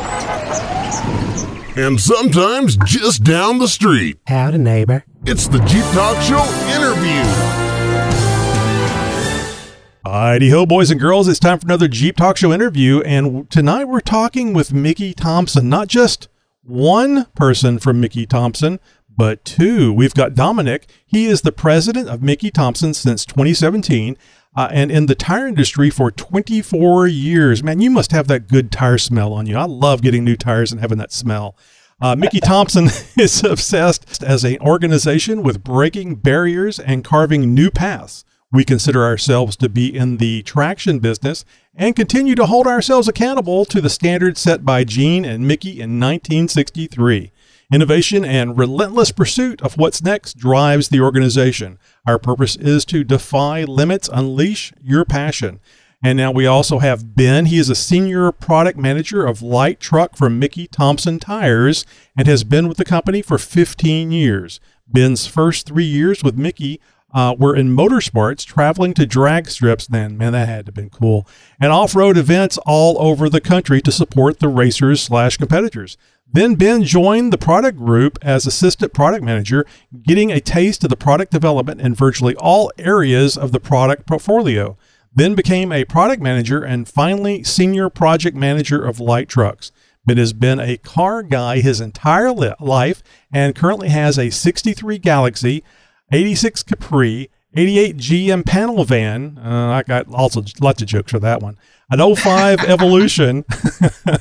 And sometimes just down the street. Howdy, neighbor. It's the Jeep Talk Show interview. Heidi ho, boys and girls. It's time for another Jeep Talk Show interview. And tonight we're talking with Mickey Thompson. Not just one person from Mickey Thompson, but two. We've got Dominic. He is the president of Mickey Thompson since 2017 uh, and in the tire industry for 24 years. Man, you must have that good tire smell on you. I love getting new tires and having that smell. Uh, Mickey Thompson is obsessed as an organization with breaking barriers and carving new paths. We consider ourselves to be in the traction business and continue to hold ourselves accountable to the standards set by Gene and Mickey in 1963. Innovation and relentless pursuit of what's next drives the organization. Our purpose is to defy limits, unleash your passion. And now we also have Ben. He is a senior product manager of light truck for Mickey Thompson Tires and has been with the company for 15 years. Ben's first three years with Mickey uh, were in motorsports, traveling to drag strips. Then, man, that had to have been cool. And off-road events all over the country to support the racers slash competitors. Then Ben joined the product group as assistant product manager, getting a taste of the product development in virtually all areas of the product portfolio. Then became a product manager and finally senior project manager of light trucks. Ben has been a car guy his entire li- life and currently has a 63 Galaxie, 86 Capri, 88 GM panel van. Uh, I got also lots of jokes for that one. An 05 Evolution,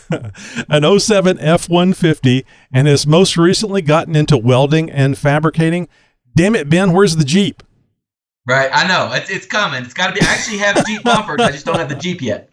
an 07 F 150, and has most recently gotten into welding and fabricating. Damn it, Ben, where's the Jeep? Right, I know it's, it's coming. It's got to be. I actually have Jeep bumpers. I just don't have the Jeep yet.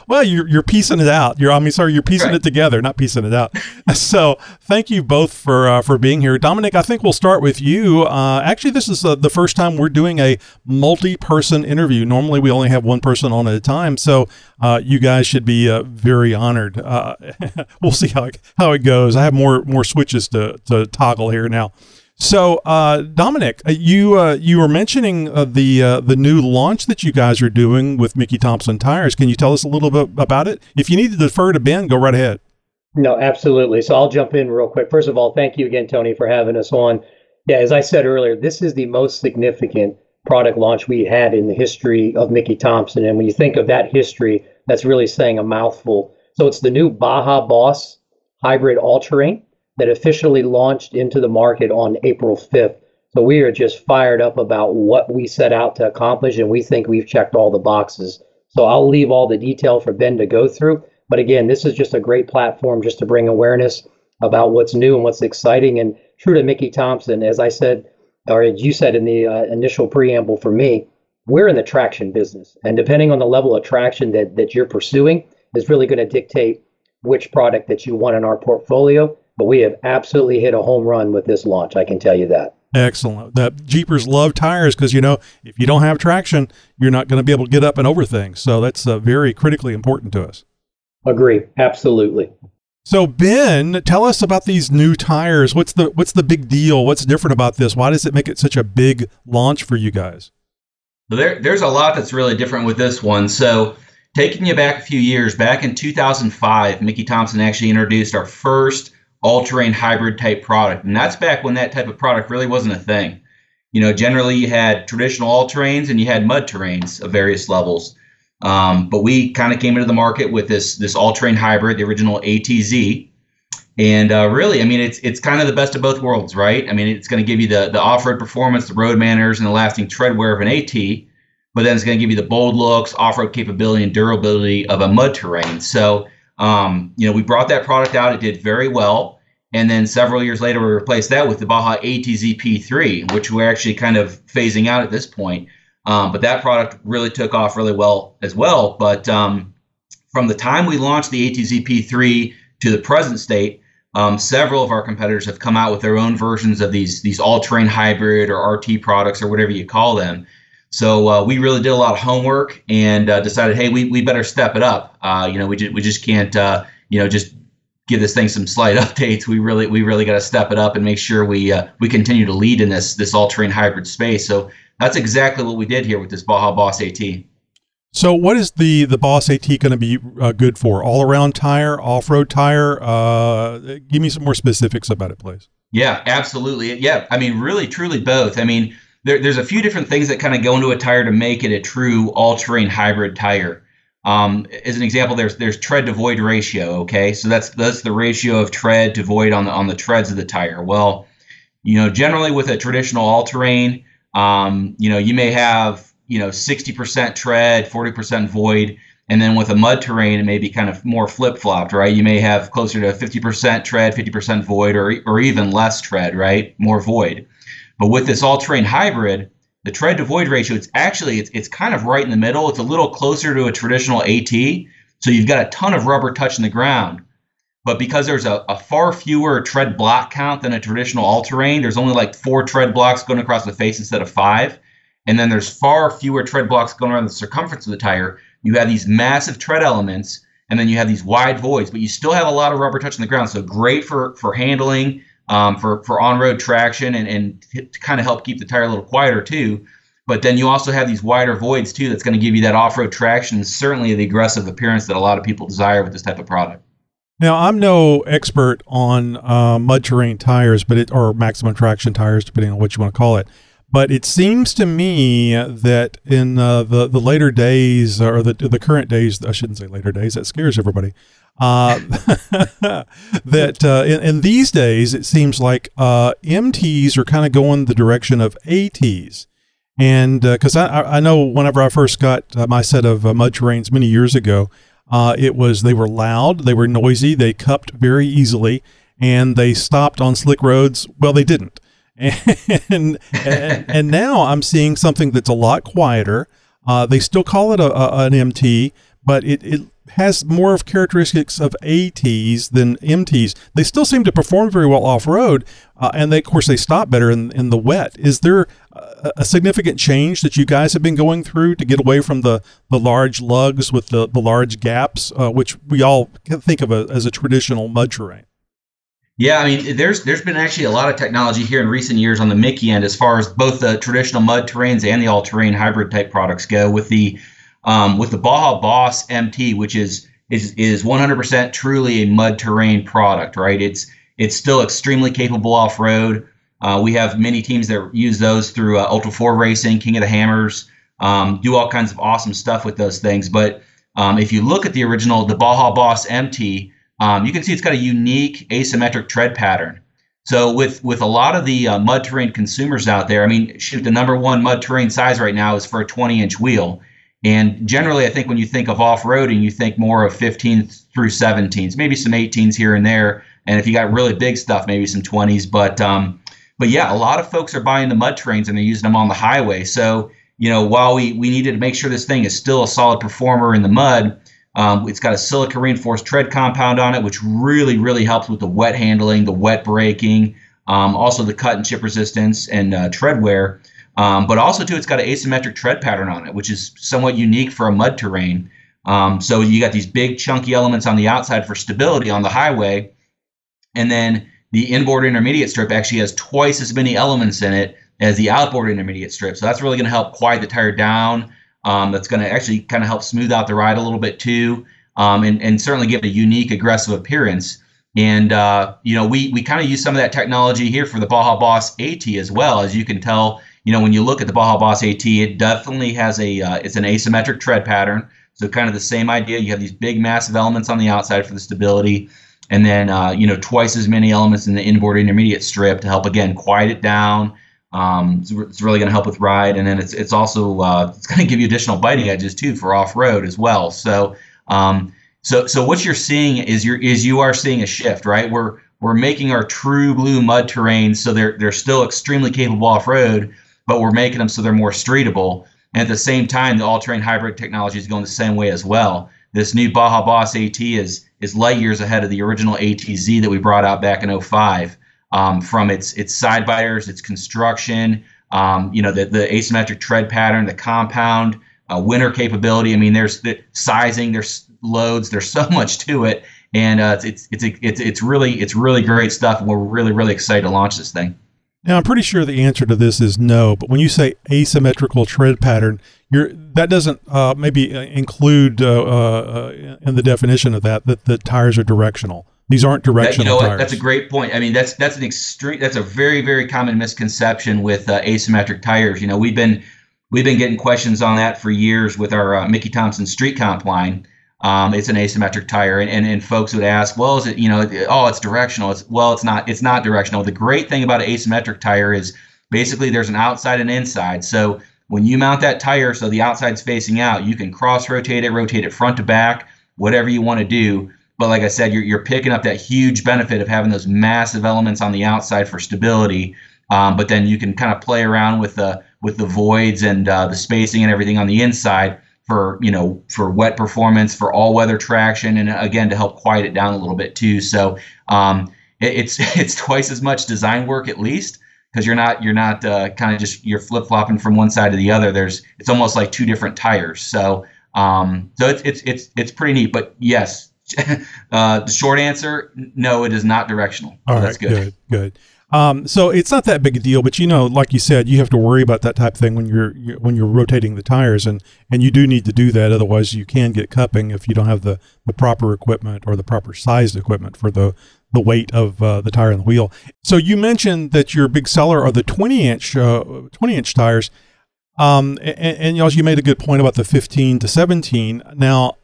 well, you're you're piecing it out. You're I mean, sorry, you're piecing right. it together, not piecing it out. so, thank you both for uh, for being here, Dominic. I think we'll start with you. Uh, actually, this is uh, the first time we're doing a multi-person interview. Normally, we only have one person on at a time, so uh, you guys should be uh, very honored. Uh, we'll see how it, how it goes. I have more more switches to to toggle here now. So, uh, Dominic, uh, you uh, you were mentioning uh, the uh, the new launch that you guys are doing with Mickey Thompson Tires. Can you tell us a little bit about it? If you need to defer to Ben, go right ahead. No, absolutely. So I'll jump in real quick. First of all, thank you again, Tony, for having us on. Yeah, as I said earlier, this is the most significant product launch we had in the history of Mickey Thompson. And when you think of that history, that's really saying a mouthful. So it's the new Baja Boss hybrid all terrain that officially launched into the market on April 5th. So we are just fired up about what we set out to accomplish, and we think we've checked all the boxes. So I'll leave all the detail for Ben to go through. But again, this is just a great platform just to bring awareness about what's new and what's exciting. And true to Mickey Thompson, as I said, or as you said in the uh, initial preamble for me, we're in the traction business. And depending on the level of traction that, that you're pursuing, is really going to dictate which product that you want in our portfolio. But we have absolutely hit a home run with this launch. I can tell you that. Excellent. The Jeepers love tires because you know if you don't have traction, you're not going to be able to get up and over things. So that's uh, very critically important to us. Agree. Absolutely. So Ben, tell us about these new tires. What's the what's the big deal? What's different about this? Why does it make it such a big launch for you guys? Well, there, there's a lot that's really different with this one. So taking you back a few years, back in 2005, Mickey Thompson actually introduced our first all-terrain hybrid type product, and that's back when that type of product really wasn't a thing. You know, generally you had traditional all-terrains and you had mud terrains of various levels. Um, but we kind of came into the market with this this all-terrain hybrid, the original ATZ, and uh, really, I mean, it's it's kind of the best of both worlds, right? I mean, it's going to give you the the off-road performance, the road manners, and the lasting tread wear of an AT, but then it's going to give you the bold looks, off-road capability, and durability of a mud terrain. So um, you know, we brought that product out. It did very well. And then several years later, we replaced that with the Baja ATZ P3, which we're actually kind of phasing out at this point. Um, but that product really took off really well as well. But um, from the time we launched the ATZ P3 to the present state, um, several of our competitors have come out with their own versions of these these all-terrain hybrid or RT products or whatever you call them. So uh, we really did a lot of homework and uh, decided, hey, we, we better step it up. Uh, you know, we just we just can't uh, you know just give this thing some slight updates. We really we really got to step it up and make sure we uh, we continue to lead in this this all terrain hybrid space. So that's exactly what we did here with this Baja Boss AT. So, what is the the Boss AT going to be uh, good for? All around tire, off road tire? give me some more specifics about it, please. Yeah, absolutely. Yeah, I mean, really, truly both. I mean there, there's a few different things that kind of go into a tire to make it a true all-terrain hybrid tire. Um, as an example, there's there's tread to void ratio. Okay, so that's that's the ratio of tread to void on the on the treads of the tire. Well, you know, generally with a traditional all-terrain, um, you know, you may have you know 60% tread, 40% void, and then with a mud terrain, it may be kind of more flip-flopped, right? You may have closer to 50% tread, 50% void, or or even less tread, right? More void. But with this all-terrain hybrid, the tread to void ratio, it's actually it's, it's kind of right in the middle. It's a little closer to a traditional AT. So you've got a ton of rubber touching the ground. But because there's a, a far fewer tread block count than a traditional all-terrain, there's only like four tread blocks going across the face instead of five. And then there's far fewer tread blocks going around the circumference of the tire. You have these massive tread elements, and then you have these wide voids, but you still have a lot of rubber touching the ground. So great for for handling um, for for on road traction and and to kind of help keep the tire a little quieter too. But then you also have these wider voids too. That's going to give you that off road traction and certainly the aggressive appearance that a lot of people desire with this type of product. Now, I'm no expert on uh, mud terrain tires, but it or maximum traction tires, depending on what you want to call it. But it seems to me that in uh, the the later days or the the current days, I shouldn't say later days. That scares everybody. Uh, that uh, in, in, these days, it seems like uh, MTs are kind of going the direction of ATs. And because uh, I, I know whenever I first got uh, my set of mud terrains many years ago, it was they were loud, they were noisy, they cupped very easily, and they stopped on slick roads. Well, they didn't. And and, and now I'm seeing something that's a lot quieter. Uh, they still call it a, a, an MT, but it, it has more of characteristics of ATs than MTs. They still seem to perform very well off road, uh, and they, of course, they stop better in, in the wet. Is there a, a, significant change that you guys have been going through to get away from the, the large lugs with the, the large gaps, uh, which we all think of a, as a traditional mud terrain? Yeah, I mean, there's there's been actually a lot of technology here in recent years on the Mickey end, as far as both the traditional mud terrains and the all-terrain hybrid type products go. With the um, with the Baja Boss MT, which is is is 100% truly a mud terrain product, right? It's it's still extremely capable off road. Uh, we have many teams that use those through uh, Ultra 4 Racing, King of the Hammers, um, do all kinds of awesome stuff with those things. But um, if you look at the original, the Baja Boss MT, um, you can see it's got a unique asymmetric tread pattern. So with with a lot of the uh, mud terrain consumers out there, I mean, shoot, the number one mud terrain size right now is for a 20 inch wheel. And generally, I think when you think of off roading, you think more of 15s through 17s, maybe some 18s here and there. And if you got really big stuff, maybe some 20s. But um, but yeah, a lot of folks are buying the mud terrains and they're using them on the highway. So you know, while we we needed to make sure this thing is still a solid performer in the mud, um, it's got a silica reinforced tread compound on it, which really really helps with the wet handling, the wet braking, um, also the cut and chip resistance and uh, tread wear. Um, but also too, it's got an asymmetric tread pattern on it, which is somewhat unique for a mud terrain. Um, so you got these big chunky elements on the outside for stability on the highway, and then the inboard intermediate strip actually has twice as many elements in it as the outboard intermediate strip. So that's really going to help quiet the tire down. Um, that's going to actually kind of help smooth out the ride a little bit too, um, and, and certainly give it a unique aggressive appearance. And uh, you know, we we kind of use some of that technology here for the Baja Boss AT as well. As you can tell, you know, when you look at the Baja Boss AT, it definitely has a uh, it's an asymmetric tread pattern. So kind of the same idea. You have these big massive elements on the outside for the stability, and then uh, you know twice as many elements in the inboard intermediate strip to help again quiet it down. Um, it's, it's, really going to help with ride, and then it's it's also uh, it's going to give you additional biting edges too for off road as well. So um, so so what you're seeing is you is you are seeing a shift, right? We're we're making our true blue mud terrains so they're they're still extremely capable off road, but we're making them so they're more streetable. And at the same time, the all-terrain hybrid technology is going the same way as well. This new Baja Boss AT is is light years ahead of the original ATZ that we brought out back in 05. Um, from its its side biters, its construction, um, you know, the, the asymmetric tread pattern, the compound, uh, winter capability. I mean, there's the sizing, there's loads, there's so much to it, and uh, it's, it's it's it's it's really it's really great stuff. And we're really really excited to launch this thing. Now, I'm pretty sure the answer to this is no, but when you say asymmetrical tread pattern, you're, that doesn't uh, maybe uh, include uh, uh, in the definition of that that the tires are directional. These aren't directional that, you know tires. That's a great point. I mean, that's that's an extreme. That's a very very common misconception with uh, asymmetric tires. You know, we've been we've been getting questions on that for years with our uh, Mickey Thompson Street Comp line. Um, it's an asymmetric tire, and, and and folks would ask, well, is it you know, oh, it's directional. It's well, it's not. It's not directional. The great thing about an asymmetric tire is basically there's an outside and inside. So when you mount that tire, so the outside's facing out, you can cross rotate it, rotate it front to back, whatever you want to do. But like I said, you're you're picking up that huge benefit of having those massive elements on the outside for stability. Um, but then you can kind of play around with the with the voids and uh, the spacing and everything on the inside for you know for wet performance for all weather traction and again to help quiet it down a little bit too. So um, it, it's it's twice as much design work at least because you're not you're not uh, kind of just you're flip flopping from one side to the other. There's it's almost like two different tires. So um, so it's it's it's it's pretty neat. But yes uh, the short answer no it is not directional all so right, that's good good good um, so it's not that big a deal, but you know, like you said, you have to worry about that type of thing when you're, you're, when you're rotating the tires, and and you do need to do that. Otherwise, you can get cupping if you don't have the the proper equipment or the proper sized equipment for the the weight of uh, the tire and the wheel. So you mentioned that your big seller are the 20 inch uh, 20 inch tires, um, and, and you, know, you made a good point about the 15 to 17. Now,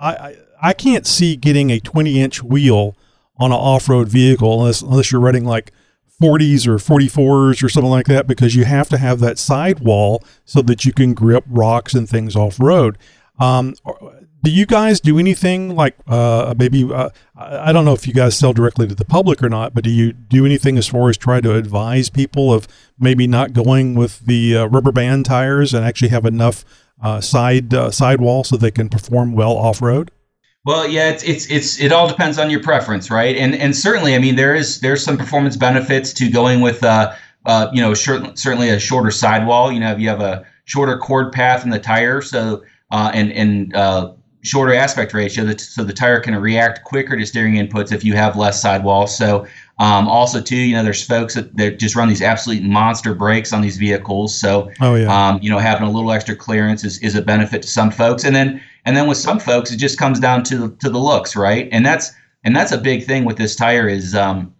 I, I I can't see getting a 20 inch wheel on an off road vehicle unless unless you're running like 40s or 44s or something like that because you have to have that sidewall so that you can grip rocks and things off road. Um, do you guys do anything like uh, maybe uh, I don't know if you guys sell directly to the public or not, but do you do anything as far as try to advise people of maybe not going with the uh, rubber band tires and actually have enough uh, side uh, sidewall so they can perform well off road? Well, yeah, it's it's it's it all depends on your preference, right? And and certainly, I mean, there is there's some performance benefits to going with uh, uh you know certainly a shorter sidewall. You know, if you have a shorter cord path in the tire, so uh, and and uh, shorter aspect ratio, so the tire can react quicker to steering inputs if you have less sidewall. So um, also too, you know, there's folks that, that just run these absolute monster brakes on these vehicles. So oh, yeah. um, you know, having a little extra clearance is, is a benefit to some folks. And then and then with some folks, it just comes down to to the looks, right? And that's and that's a big thing with this tire is um,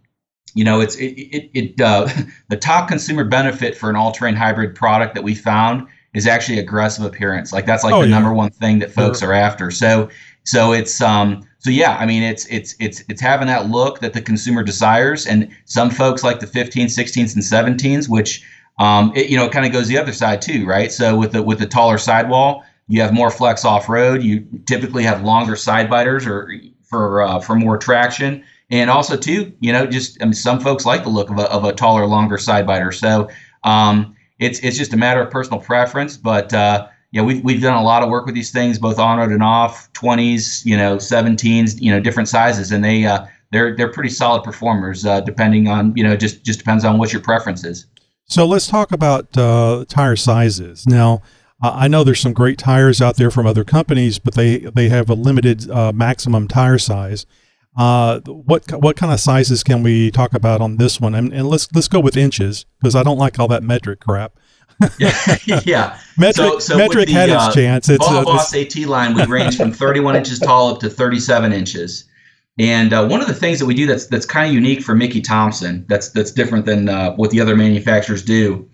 you know, it's it it, it uh, the top consumer benefit for an all-terrain hybrid product that we found is actually aggressive appearance. Like that's like oh, the yeah. number one thing that folks sure. are after. So so it's um so yeah, I mean it's it's it's it's having that look that the consumer desires, and some folks like the 15s, 16s, and 17s, which um it, you know it kind of goes the other side too, right? So with the with the taller sidewall, you have more flex off road. You typically have longer side biters or for uh, for more traction. And also too, you know, just I mean, some folks like the look of a, of a taller, longer side biter. So um, it's it's just a matter of personal preference. But uh, yeah, we've we've done a lot of work with these things, both on road and off, 20s, you know, 17s, you know, different sizes, and they uh, they're they're pretty solid performers, uh, depending on you know just just depends on what your preference is. So let's talk about uh, tire sizes now. I know there's some great tires out there from other companies, but they they have a limited uh, maximum tire size. Uh, what what kind of sizes can we talk about on this one? And, and let's let's go with inches because I don't like all that metric crap. Yeah, yeah. Metric, so, so metric the, had its uh, chance. It's Baja uh, Boss AT line we range from 31 inches tall up to 37 inches. And uh, one of the things that we do that's that's kind of unique for Mickey Thompson, that's that's different than uh, what the other manufacturers do,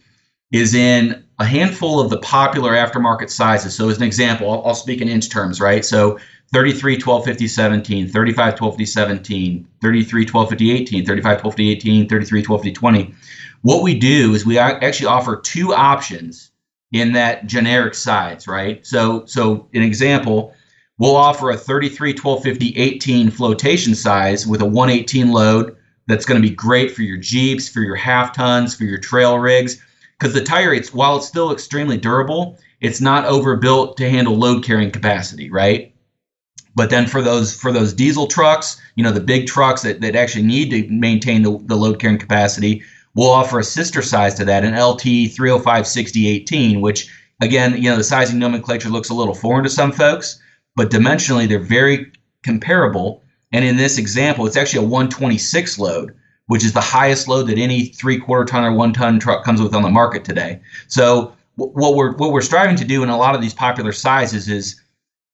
is in a handful of the popular aftermarket sizes. So, as an example, I'll, I'll speak in inch terms, right? So, 33, 12, 50, 17, 35, 12, 50, 17, 33, 12, 50, 18, 35, 12, 50, 18, 33, 12, 50, 20. What we do is we actually offer two options in that generic size, right? So, so an example, we'll offer a 33, 12, 50, 18 flotation size with a 118 load that's going to be great for your Jeeps, for your half tons, for your trail rigs. Because the tire, it's while it's still extremely durable, it's not overbuilt to handle load carrying capacity, right? But then for those for those diesel trucks, you know, the big trucks that, that actually need to maintain the, the load carrying capacity, we'll offer a sister size to that, an LT 305 6018, which again, you know, the sizing nomenclature looks a little foreign to some folks, but dimensionally they're very comparable. And in this example, it's actually a 126 load, which is the highest load that any three quarter ton or one ton truck comes with on the market today. So what we're what we're striving to do in a lot of these popular sizes is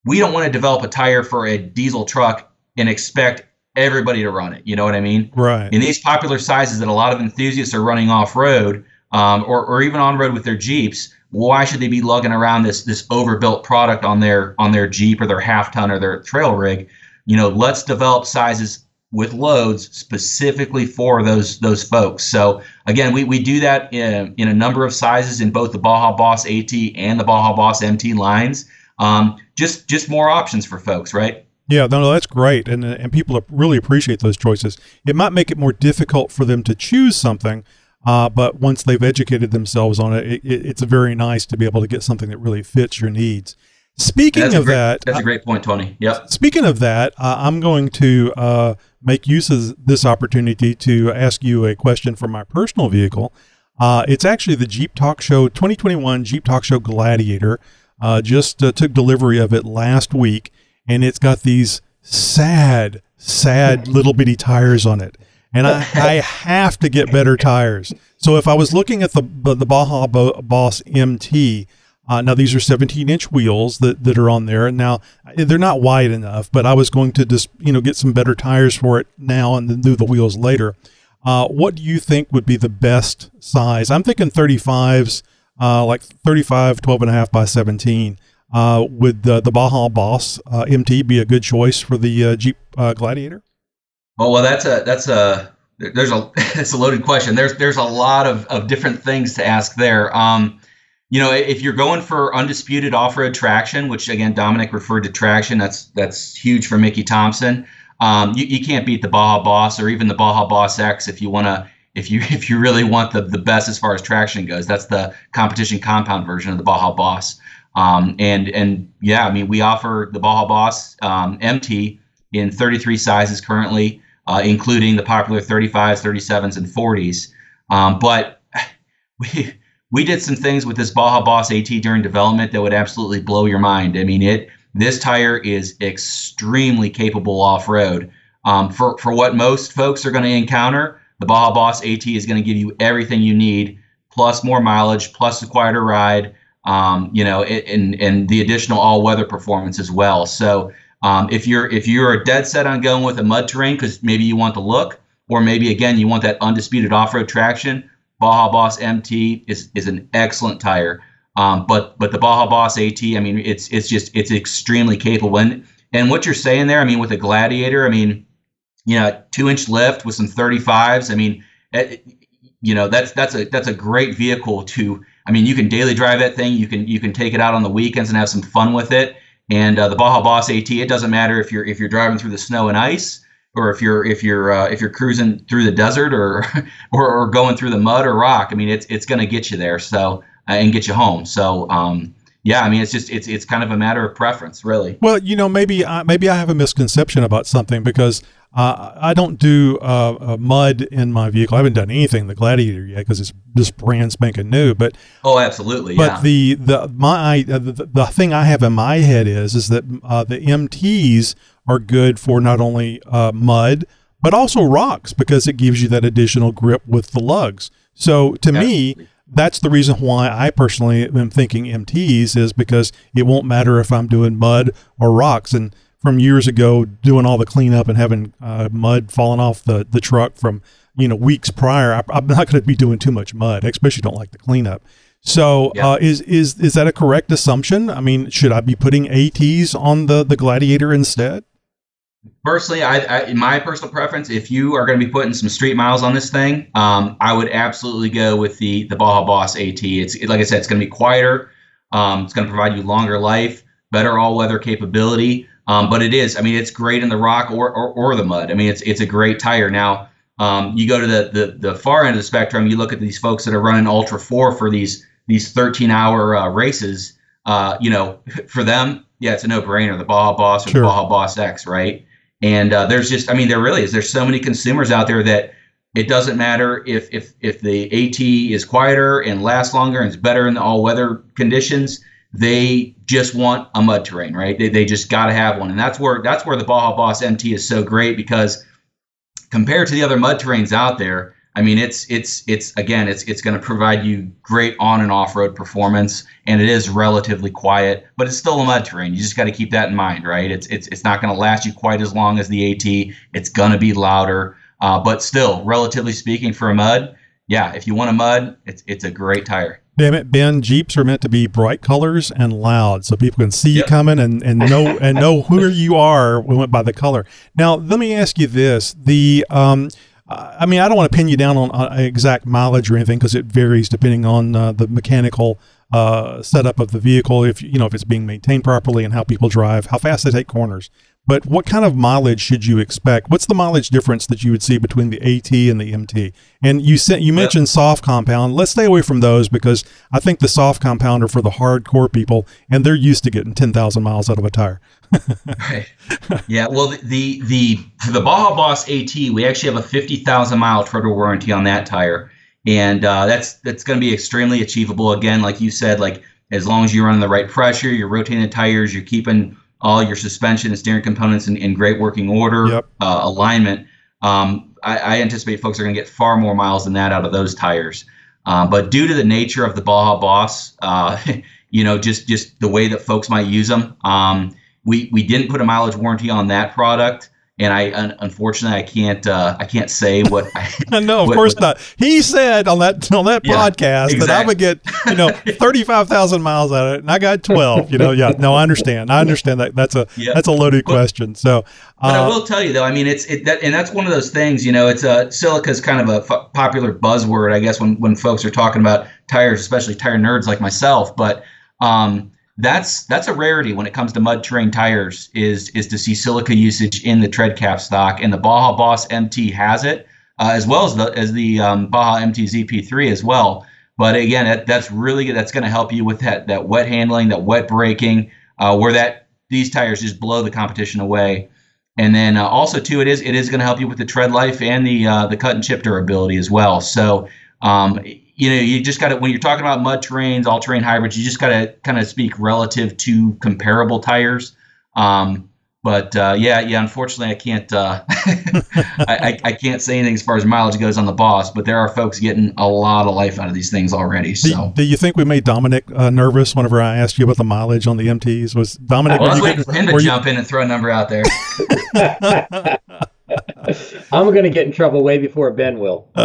we don't want to develop a tire for a diesel truck and expect everybody to run it. You know what I mean? Right. In these popular sizes that a lot of enthusiasts are running off road um, or, or even on road with their Jeeps, why should they be lugging around this this overbuilt product on their on their Jeep or their half ton or their trail rig? You know, let's develop sizes with loads specifically for those those folks. So again, we, we do that in, in a number of sizes in both the Baja Boss AT and the Baja Boss MT lines um, just just more options for folks, right? Yeah, no, no, that's great, and and people really appreciate those choices. It might make it more difficult for them to choose something, uh, but once they've educated themselves on it, it, it's very nice to be able to get something that really fits your needs. Speaking of great, that, that's a great point, Tony. Yep. Speaking of that, uh, I'm going to uh, make use of this opportunity to ask you a question for my personal vehicle. Uh, it's actually the Jeep Talk Show 2021 Jeep Talk Show Gladiator. Uh, just uh, took delivery of it last week, and it's got these sad, sad little bitty tires on it. And I, I have to get better tires. So if I was looking at the the Baja Boss MT, uh, now these are 17 inch wheels that, that are on there. And now they're not wide enough, but I was going to just you know get some better tires for it now and then do the wheels later. Uh, what do you think would be the best size? I'm thinking 35s uh, like 35, 12 and a half by 17. Uh, would the, the Baja Boss uh, MT be a good choice for the uh, Jeep uh, Gladiator? Oh well, that's a that's a there's a it's a loaded question. There's there's a lot of, of different things to ask there. Um, you know, if you're going for undisputed off-road traction, which again Dominic referred to traction, that's that's huge for Mickey Thompson. Um, you, you can't beat the Baja Boss or even the Baja Boss X if you want to if you if you really want the the best as far as traction goes. That's the competition compound version of the Baja Boss. Um, and and yeah, I mean we offer the Baja Boss um, MT in 33 sizes currently, uh, including the popular 35s, 37s, and 40s. Um, but we we did some things with this Baja Boss AT during development that would absolutely blow your mind. I mean, it this tire is extremely capable off road. Um, for for what most folks are going to encounter, the Baja Boss AT is going to give you everything you need, plus more mileage, plus a quieter ride. Um, you know, and and the additional all weather performance as well. So um, if you're if you're dead set on going with a mud terrain because maybe you want the look, or maybe again you want that undisputed off road traction, Baja Boss MT is is an excellent tire. Um, but but the Baja Boss AT, I mean, it's it's just it's extremely capable. And and what you're saying there, I mean, with a Gladiator, I mean, you know, two inch lift with some 35s. I mean, it, eh, you know, that's that's a that's a great vehicle to. I mean, you can daily drive that thing. You can you can take it out on the weekends and have some fun with it. And uh, the Baja Boss AT, it doesn't matter if you're if you're driving through the snow and ice or if you're if you're uh, if you're cruising through the desert or, or, or going through the mud or rock. I mean, it's it's going to get you there. So uh, and get you home. So um, yeah, I mean, it's just it's it's kind of a matter of preference, really. Well, you know, maybe uh, maybe I have a misconception about something because uh, I don't do uh, uh mud in my vehicle. I haven't done anything the Gladiator yet because it's just brand spanking new. But oh, absolutely. But yeah. the the my uh, the, the thing I have in my head is is that uh, the MTs are good for not only mud but also rocks because it gives you that additional grip with the lugs. So to Absolutely. me, that's the reason why I personally am thinking MTs is because it won't matter if I'm doing mud or rocks. And from years ago, doing all the cleanup and having uh, mud falling off the, the truck from you know weeks prior, I, am not going to be doing too much mud. I especially don't like the cleanup. So yeah. uh, is is is that a correct assumption? I mean, should I be putting ATs on the the Gladiator instead? Personally, I, I, my personal preference, if you are going to be putting some street miles on this thing, um, I would absolutely go with the the Baja Boss AT. It's it, like I said, it's going to be quieter. Um, it's going to provide you longer life, better all weather capability. Um, but it is, I mean, it's great in the rock or, or, or the mud. I mean, it's it's a great tire. Now, um, you go to the, the the far end of the spectrum. You look at these folks that are running Ultra Four for these these 13 hour uh, races. Uh, you know, for them, yeah, it's a no brainer. The Baja Boss or sure. the Baja Boss X, right? And uh, there's just, I mean, there really is. There's so many consumers out there that it doesn't matter if if if the AT is quieter and lasts longer and is better in the all weather conditions. They just want a mud terrain, right? They, they just got to have one, and that's where that's where the Baja Boss MT is so great because compared to the other mud terrains out there, I mean, it's it's it's again, it's it's going to provide you great on and off road performance, and it is relatively quiet, but it's still a mud terrain. You just got to keep that in mind, right? It's it's it's not going to last you quite as long as the AT. It's going to be louder, uh, but still, relatively speaking, for a mud, yeah, if you want a mud, it's it's a great tire. Damn it, Ben! Jeeps are meant to be bright colors and loud, so people can see yep. you coming and, and know and know who you are. We went by the color. Now, let me ask you this: the um, I mean, I don't want to pin you down on, on exact mileage or anything because it varies depending on uh, the mechanical uh, setup of the vehicle. If you know if it's being maintained properly and how people drive, how fast they take corners. But what kind of mileage should you expect? What's the mileage difference that you would see between the AT and the MT? And you said you mentioned soft compound. Let's stay away from those because I think the soft compound are for the hardcore people, and they're used to getting ten thousand miles out of a tire. Right. Yeah. Well, the the for the Baja Boss AT, we actually have a fifty thousand mile total warranty on that tire, and uh, that's that's going to be extremely achievable. Again, like you said, like as long as you're running the right pressure, you're rotating the tires, you're keeping all your suspension and steering components in, in great working order, yep. uh, alignment. Um, I, I, anticipate folks are going to get far more miles than that out of those tires. Um, but due to the nature of the Baja Boss, uh, you know, just just the way that folks might use them, um, we we didn't put a mileage warranty on that product. and I un- unfortunately I can't uh, I can't say what. I, no, of what- course what- not. He said on that on that Yeah, podcast that I would get you know thirty five thousand miles out of it, and I got twelve. You know, yeah. No, I understand. I understand that that's a Yeah. that's a loaded question. So, But I uh, will tell you though, I mean, it's it that, and that's one of those things. You know, it's a silica is kind of a f- popular buzzword, I guess, when when folks are talking about tires, especially tire nerds like myself. But um, that's that's a rarity when it comes to mud terrain tires. Is is to see silica usage in the tread cap stock, and the Baja Boss MT has it, uh, as well as the as the um, Baja MTZ P3 as well. But again, that, that's really. That's going to help you with that that wet handling, that wet braking, uh, where that these tires just blow the competition away. And then uh, also too, it is it is going to help you with the tread life and the uh, the cut and chip durability as well. So um, you know you just got to when you're talking about mud terrains, all terrain hybrids, you just got to kind of speak relative to comparable tires. Um, but uh, yeah, yeah, unfortunately, I can't uh, I, I, I can't say anything as far as mileage goes on the boss. But there are folks getting a lot of life out of these things already. do, So. do you think we made Dominic uh, nervous whenever I asked you about the mileage on the MTs? Was Dominic? Well, I were was waiting for him to were you- jump in and throw a number out there. I'm going to get in trouble way before Ben will.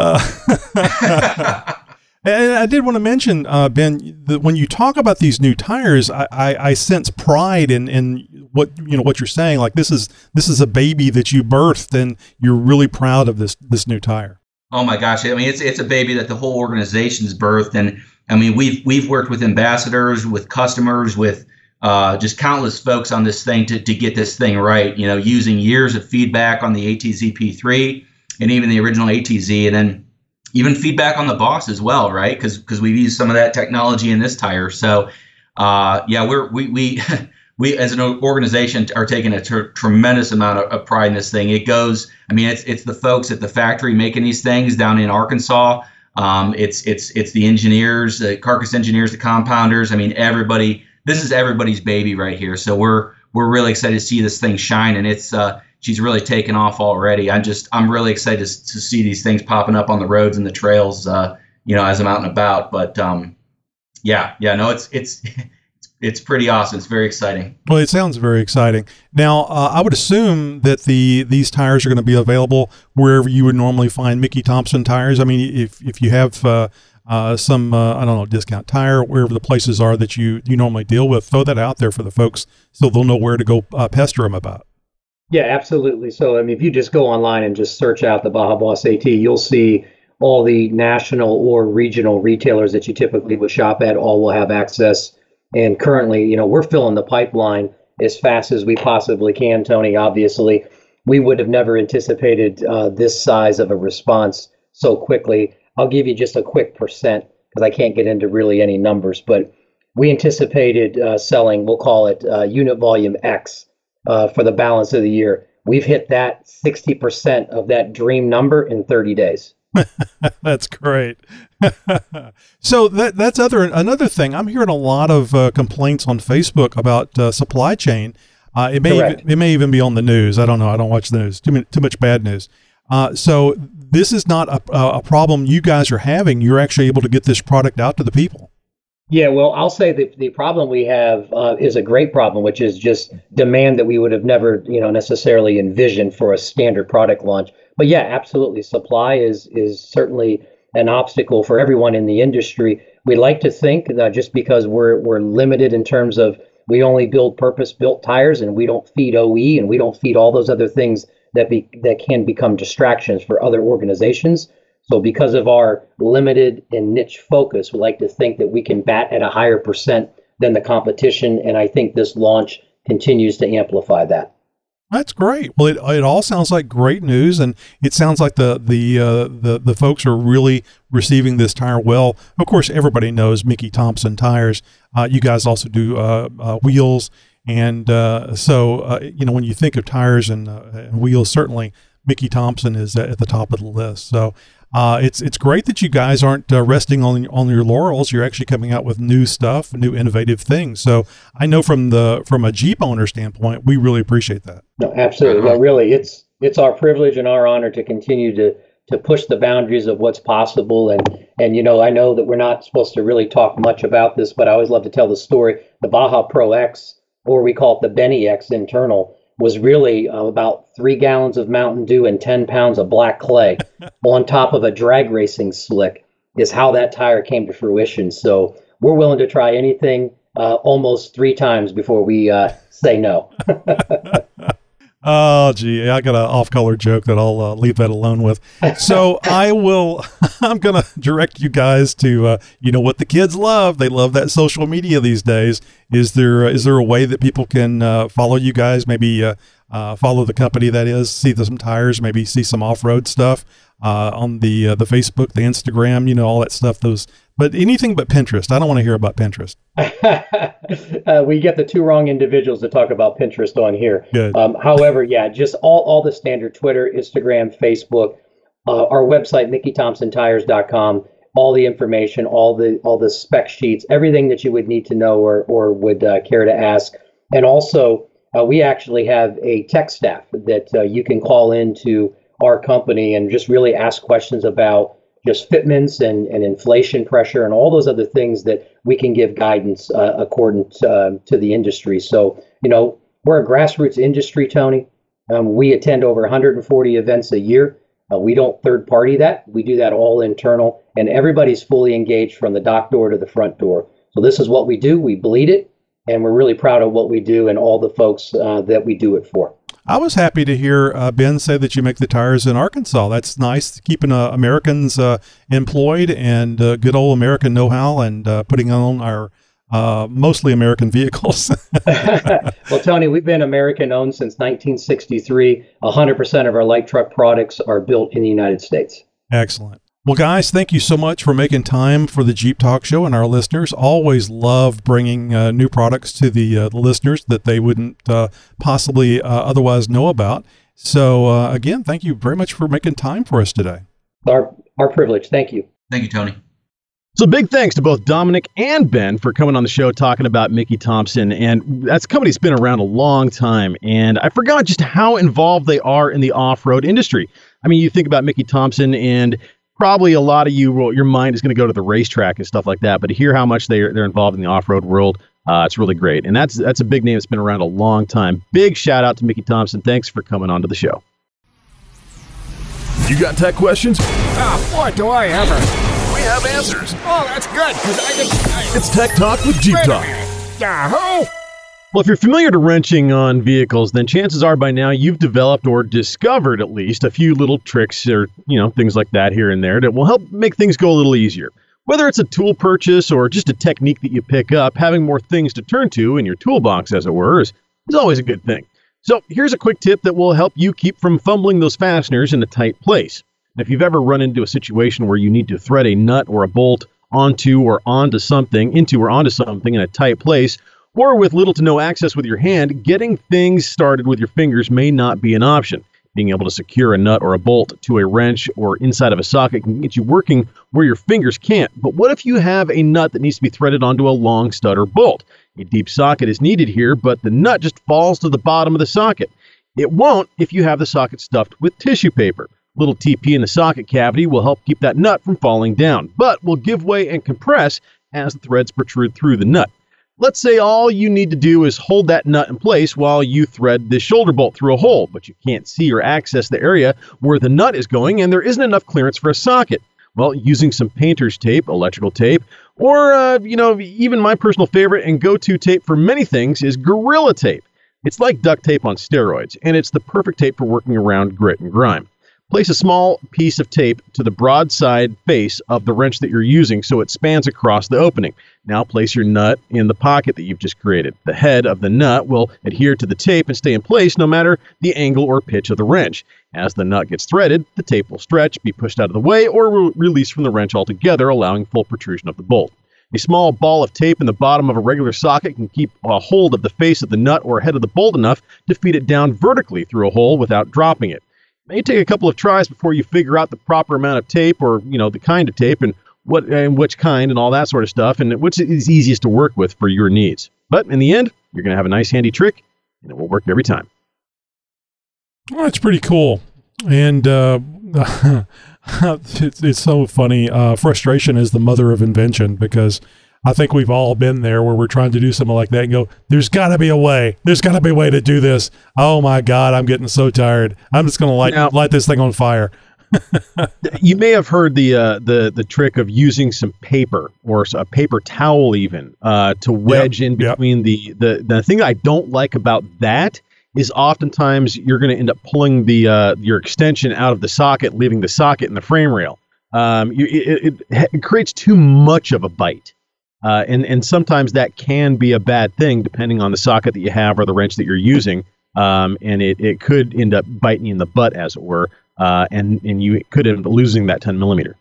And I did want to mention, uh, Ben, that when you talk about these new tires, I, I, I sense pride in, in what you know what you're saying. Like this is this is a baby that you birthed, and you're really proud of this this new tire. Oh my gosh! I mean, it's it's a baby that the whole organization's birthed, and I mean, we've we've worked with ambassadors, with customers, with uh, just countless folks on this thing to to get this thing right. You know, using years of feedback on the ATZ P3 and even the original ATZ, and then even feedback on the Boss as well, right? Because because we've used some of that technology in this tire. So, uh, yeah, we're we we. We, as an organization, are taking a tr- tremendous amount of, of pride in this thing. It goes, I mean, it's it's the folks at the factory making these things down in Arkansas. Um, it's it's it's the engineers, the carcass engineers, the compounders. I mean, everybody. This is everybody's baby right here. So we're we're really excited to see this thing shine, and it's uh, she's really taken off already. I'm just I'm really excited to, to see these things popping up on the roads and the trails, uh, you know, as I'm out and about. But um, yeah, yeah, no, it's it's it's pretty awesome. It's very exciting. Well, it sounds very exciting. Now, uh, I would assume that the these tires are going to be available wherever you would normally find Mickey Thompson tires. I mean, if if you have uh, uh, some uh, I don't know discount tire wherever the places are that you you normally deal with, throw that out there for the folks so they'll know where to go uh, pester them about. Yeah, absolutely. So, I mean, if you just go online and just search out the Baja Boss AT, you'll see all the national or regional retailers that you typically would shop at. All will have access. And currently, you know, we're filling the pipeline as fast as we possibly can. Tony, obviously, we would have never anticipated uh, this size of a response so quickly. I'll give you just a quick percent because I can't get into really any numbers, but we anticipated uh, selling, we'll call it uh, unit volume X uh, for the balance of the year. We've hit that 60% of that dream number in 30 days. that's great. so that that's other another thing. I'm hearing a lot of uh, complaints on Facebook about uh, supply chain. Uh, it may even, it may even be on the news. I don't know. I don't watch the news. Too many, too much bad news. Uh, so this is not a, a a problem you guys are having. You're actually able to get this product out to the people. Yeah, well, I'll say that the problem we have uh, is a great problem, which is just demand that we would have never, you know, necessarily envisioned for a standard product launch. But yeah, absolutely, supply is is certainly an obstacle for everyone in the industry. We like to think that just because we're we're limited in terms of we only build purpose-built tires and we don't feed OE and we don't feed all those other things that be that can become distractions for other organizations. So because of our limited and niche focus, we like to think that we can bat at a higher percent than the competition, and I think this launch continues to amplify that. That's great. Well, it, it all sounds like great news, and it sounds like the the uh, the the folks are really receiving this tire well. Of course, everybody knows Mickey Thompson tires. Uh, you guys also do uh, uh, wheels, and uh, so uh, you know when you think of tires and, and wheels, certainly Mickey Thompson is at the top of the list. So. Uh, it's it's great that you guys aren't uh, resting on on your laurels. You're actually coming out with new stuff, new innovative things. So I know from the from a Jeep owner standpoint, we really appreciate that. No, absolutely. Well, really, it's it's our privilege and our honor to continue to to push the boundaries of what's possible. And and you know, I know that we're not supposed to really talk much about this, but I always love to tell the story. The Baja Pro X, or we call it the Benny X internal, was really uh, about three gallons of Mountain Dew and 10 pounds of black clay on top of a drag racing slick, is how that tire came to fruition. So we're willing to try anything uh, almost three times before we uh, say no. Oh, gee, I got an off-color joke that I'll uh, leave that alone with. So I will. I'm gonna direct you guys to, uh, you know, what the kids love. They love that social media these days. Is there is there a way that people can uh, follow you guys? Maybe uh, uh, follow the company that is, see some tires, maybe see some off-road stuff uh, on the the Facebook, the Instagram, you know, all that stuff. Those but anything but Pinterest. I don't want to hear about Pinterest. uh, we get the two wrong individuals to talk about Pinterest on here. Good. Um, however, yeah, just all, all the standard Twitter, Instagram, Facebook, uh, our website, MickeyThompsonTires.com, all the information, all the all the spec sheets, everything that you would need to know or, or would uh, care to ask. And also, uh, we actually have a tech staff that uh, you can call into our company and just really ask questions about just fitments and, and inflation pressure and all those other things that we can give guidance uh, according to, uh, to the industry. So, you know, we're a grassroots industry, Tony. Um, we attend over 140 events a year. Uh, we don't third party that. We do that all internal, and everybody's fully engaged from the dock door to the front door. So, this is what we do. We bleed it, and we're really proud of what we do and all the folks uh, that we do it for. I was happy to hear uh, Ben say that you make the tires in Arkansas. That's nice, keeping uh, Americans uh, employed and uh, good old American know-how and uh, putting on our uh, mostly American vehicles. well, Tony, we've been American owned since 1963. 100% of our light truck products are built in the United States. Excellent. Well, guys, thank you so much for making time for the Jeep Talk Show and our listeners. Always love bringing uh, new products to the, uh, the listeners that they wouldn't uh, possibly uh, otherwise know about. So, uh, again, thank you very much for making time for us today. Our, our privilege. Thank you. Thank you, Tony. So big thanks to both Dominic and Ben for coming on the show talking about Mickey Thompson. And that's company's been around a long time. And I forgot just how involved they are in the off-road industry. I mean, you think about Mickey Thompson and probably a lot of you will, your mind is going to go to the racetrack and stuff like that. But to hear how much they're they're involved in the off road world, uh, it's really great. And that's that's a big name that's been around a long time. Big shout out to Mickey Thompson. Thanks for coming on to the show. You got tech questions? Ah, boy, do I ever. We have answers. Oh, that's good, because I just. I, It's Tech Talk with Jeep Talk. Yahoo! Well, if you're familiar to wrenching on vehicles, then chances are by now you've developed or discovered at least a few little tricks or, you know, things like that here and there that will help make things go a little easier. Whether it's a tool purchase or just a technique that you pick up, having more things to turn to in your toolbox, as it were, is, is always a good thing. So here's a quick tip that will help you keep from fumbling those fasteners in a tight place. If you've ever run into a situation where you need to thread a nut or a bolt onto or onto something, into or onto something in a tight place, or with little to no access with your hand, getting things started with your fingers may not be an option. Being able to secure a nut or a bolt to a wrench or inside of a socket can get you working where your fingers can't. But what if you have a nut that needs to be threaded onto a long stud or bolt? A deep socket is needed here, but the nut just falls to the bottom of the socket. It won't if you have the socket stuffed with tissue paper. Little TP in the socket cavity will help keep that nut from falling down, but will give way and compress as the threads protrude through the nut. Let's say all you need to do is hold that nut in place while you thread the shoulder bolt through a hole, but you can't see or access the area where the nut is going and there isn't enough clearance for a socket. Well, using some painter's tape, electrical tape, or, uh, you know, even my personal favorite and go to tape for many things is Gorilla Tape. It's like duct tape on steroids, and it's the perfect tape for working around grit and grime. Place a small piece of tape to the broadside face of the wrench that you're using so it spans across the opening. Now place your nut in the pocket that you've just created. The head of the nut will adhere to the tape and stay in place no matter the angle or pitch of the wrench. As the nut gets threaded, the tape will stretch, be pushed out of the way, or will release from the wrench altogether, allowing full protrusion of the bolt. A small ball of tape in the bottom of a regular socket can keep a hold of the face of the nut or head of the bolt enough to feed it down vertically through a hole without dropping it. May take a couple of tries before you figure out the proper amount of tape or, you know, the kind of tape and what and which kind and all that sort of stuff and which is easiest to work with for your needs. But in the end, you're going to have a nice handy trick and it will work every time. Well, that's pretty cool. And uh, it's, it's so funny. Uh, frustration is the mother of invention because I think we've all been there where we're trying to do something like that and go, there's got to be a way. There's got to be a way to do this. Oh my God, I'm getting so tired. I'm just going to light, Now- light this thing on fire. you may have heard the uh, the the trick of using some paper or a paper towel even uh, to wedge in between the, the the thing I don't like about that is oftentimes you're going to end up pulling the uh, your extension out of the socket, leaving the socket in the frame rail. Um, you, it, it, it creates too much of a bite. Uh, and and sometimes that can be a bad thing depending on the socket that you have or the wrench that you're using. Um, and it, it could end up biting you in the butt, as it were, uh, and and you could end up losing that 10 millimeter.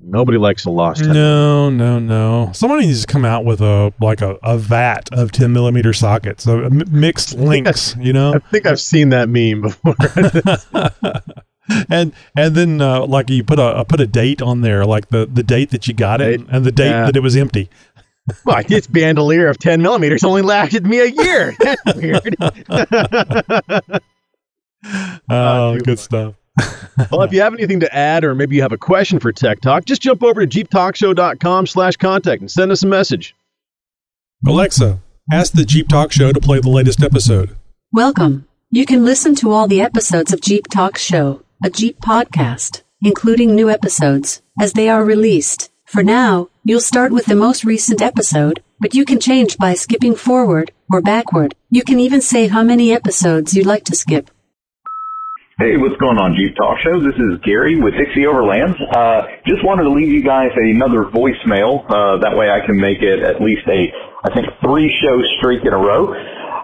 Nobody likes a lost 10. No, no, no. Somebody needs to come out with a like a, a vat of 10 millimeter sockets, mixed links, you know. I think I've seen that meme before. and and then uh, like you put a put a date on there, like the the date that you got it and the date Yeah. that it was empty. Well, this bandolier of 10 millimeters only lasted me a year. That's weird. Oh, good stuff. well, if you have anything to add or maybe you have a question for Tech Talk, just jump over to jeeptalkshow.com slash contact and send us a message. Alexa, ask the Jeep Talk Show to play the latest episode. Welcome. You can listen to all the episodes of Jeep Talk Show, a Jeep podcast, including new episodes, as they are released. For now, you'll start with the most recent episode, but you can change by skipping forward or backward. You can even say how many episodes you'd like to skip. Hey, what's going on, Jeep Talk Show? This is Gary with Dixie Overlands. Uh, just wanted to leave you guys another voicemail. Uh, that way I can make it at least a, I think, three show streak in a row.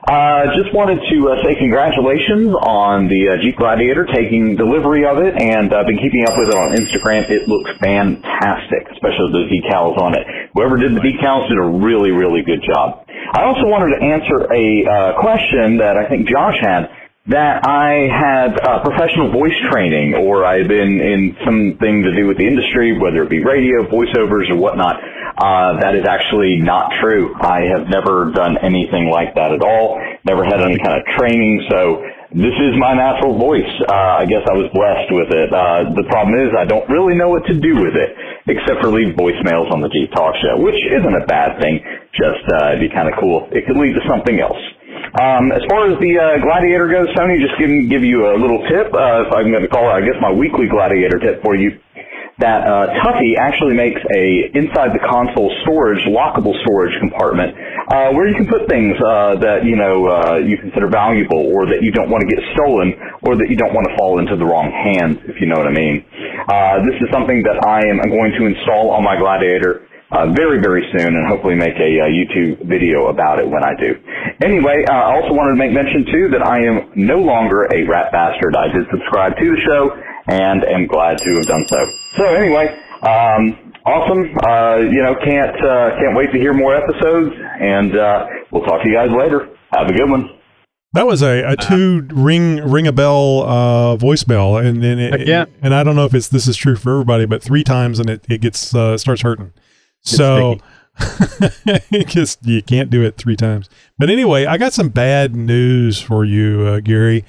Uh, just wanted to uh, say congratulations on the uh, Jeep Gladiator taking delivery of it, and I've been keeping up with it on Instagram. It looks fantastic, especially the decals on it. Whoever did the decals did a really, really good job. I also wanted to answer a uh, question that I think Josh had that I had uh, professional voice training or I had been in something to do with the industry, whether it be radio, voiceovers, or whatnot. Uh, that is actually not true. I have never done anything like that at all. Never had any kind of training. So this is my natural voice. Uh, I guess I was blessed with it. Uh, the problem is I don't really know what to do with it except for leave voicemails on the Jeep Talk Show, which isn't a bad thing. Just uh, it'd be kind of cool. It could lead to something else. Um, as far as the uh, Gladiator goes, Tony, just give, give you a little tip. Uh, if I'm going to call it, I guess, my weekly Gladiator tip for you. That uh, Tuffy actually makes a inside the console storage, lockable storage compartment uh, where you can put things uh, that you know uh, you consider valuable, or that you don't want to get stolen, or that you don't want to fall into the wrong hands, if you know what I mean. Uh, this is something that I am going to install on my Gladiator uh, very, very soon, and hopefully make a uh, YouTube video about it when I do. Anyway, I also wanted to make mention too that I am no longer a rat bastard. I did subscribe to the show and am glad to have done so. So anyway, um, awesome. Uh, you know, can't uh, can't wait to hear more episodes, and uh, we'll talk to you guys later. Have a good one. That was a, a two ring ring a bell uh, voicemail, and and it, yeah. and I don't know if it's this is true for everybody, but three times and it it gets uh, starts hurting. so it just you can't do it three times. But anyway, I got some bad news for you, uh, Gary.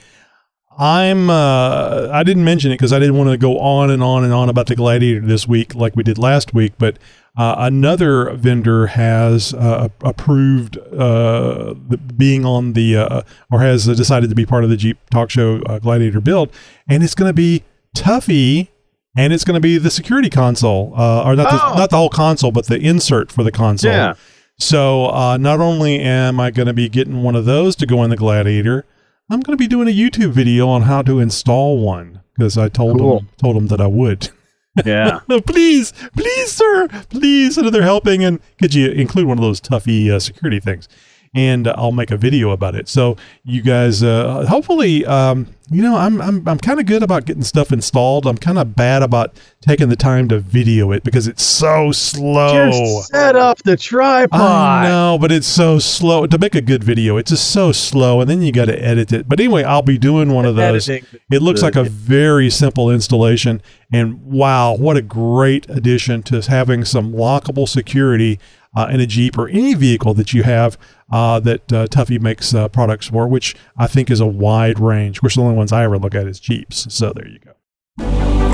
I'm uh, I didn't mention it because I didn't want to go on and on and on about the Gladiator this week like we did last week, but uh, another vendor has uh, approved uh, the, being on the uh, or has decided to be part of the Jeep Talk Show uh, Gladiator build, and it's going to be Tuffy, and it's going to be the security console, uh, or not the, not the whole console, but the insert for the console. Yeah. So uh, not only am I going to be getting one of those to go in the Gladiator, I'm going to be doing a YouTube video on how to install one because I told Cool. them told them that I would. Yeah. please, please, sir, please. And they're helping. And could you include one of those Tuffy uh, security things? And I'll make a video about it. So you guys, uh, hopefully, um, you know, I'm I'm I'm kind of good about getting stuff installed. I'm kind of bad about taking the time to video it because it's so slow. Just set up the tripod. I know, but it's so slow to make a good video. It's just so slow, and then you got to edit it. But anyway, I'll be doing one of those. Editing It looks like a very simple installation, and wow, what a great addition to having some lockable security uh, in a Jeep or any vehicle that you have uh, that uh, Tuffy makes uh, products for, which I think is a wide range. Of course, the only ones I ever look at is Jeeps. So there you go.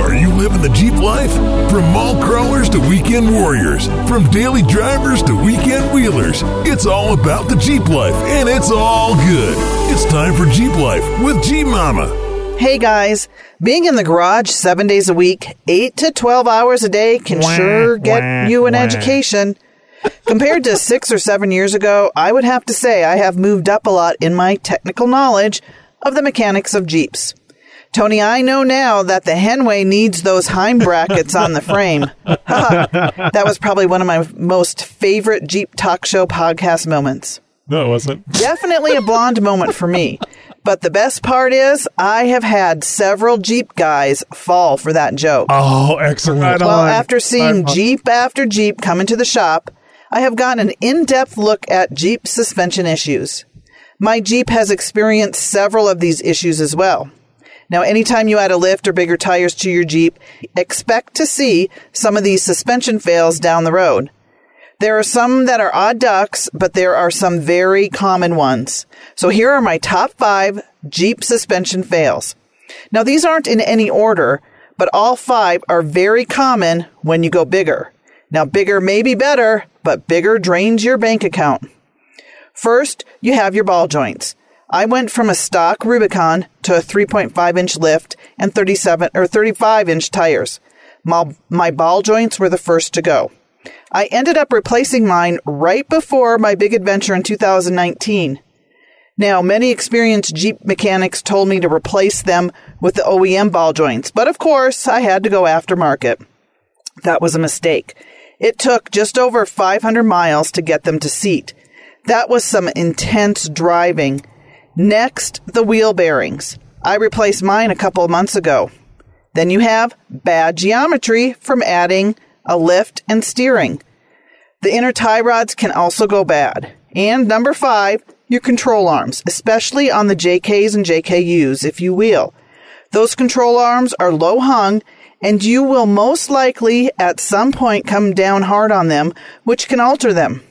Are you living the Jeep life? From mall crawlers to weekend warriors, from daily drivers to weekend wheelers, it's all about the Jeep life, and it's all good. It's time for Jeep Life with Jeep Mama. Hey guys, being in the garage seven days a week, eight to 12 hours a day can Wah, sure get wah, you an wah. education. Compared to six or seven years ago, I would have to say I have moved up a lot in my technical knowledge of the mechanics of Jeeps. Tony, I know now that the Henway needs those Heim brackets on the frame. that was probably one of my most favorite Jeep talk show podcast moments. No, it wasn't. Definitely a blonde moment for me. But the best part is, I have had several Jeep guys fall for that joke. Oh, excellent. well, after seeing Jeep after Jeep come into the shop, I have gotten an in depth look at Jeep suspension issues. My Jeep has experienced several of these issues as well. Now, anytime you add a lift or bigger tires to your Jeep, expect to see some of these suspension fails down the road. There are some that are odd ducks, but there are some very common ones. So here are my top five Jeep suspension fails. Now, these aren't in any order, but all five are very common when you go bigger. Now, bigger may be better, but bigger drains your bank account. First, you have your ball joints. I went from a stock Rubicon to a 3.5 inch lift and 37 or 35 inch tires. My, my ball joints were the first to go. I ended up replacing mine right before my big adventure in 2019. Now, many experienced Jeep mechanics told me to replace them with the OEM ball joints, but of course, I had to go aftermarket. That was a mistake. It took just over 500 miles to get them to seat. That was some intense driving. Next, the wheel bearings. I replaced mine a couple months ago. Then you have bad geometry from adding a lift and steering. The inner tie rods can also go bad. And number five, your control arms, especially on the JKs and JKUs if you wheel. Those control arms are low hung and you will most likely at some point come down hard on them, which can alter them.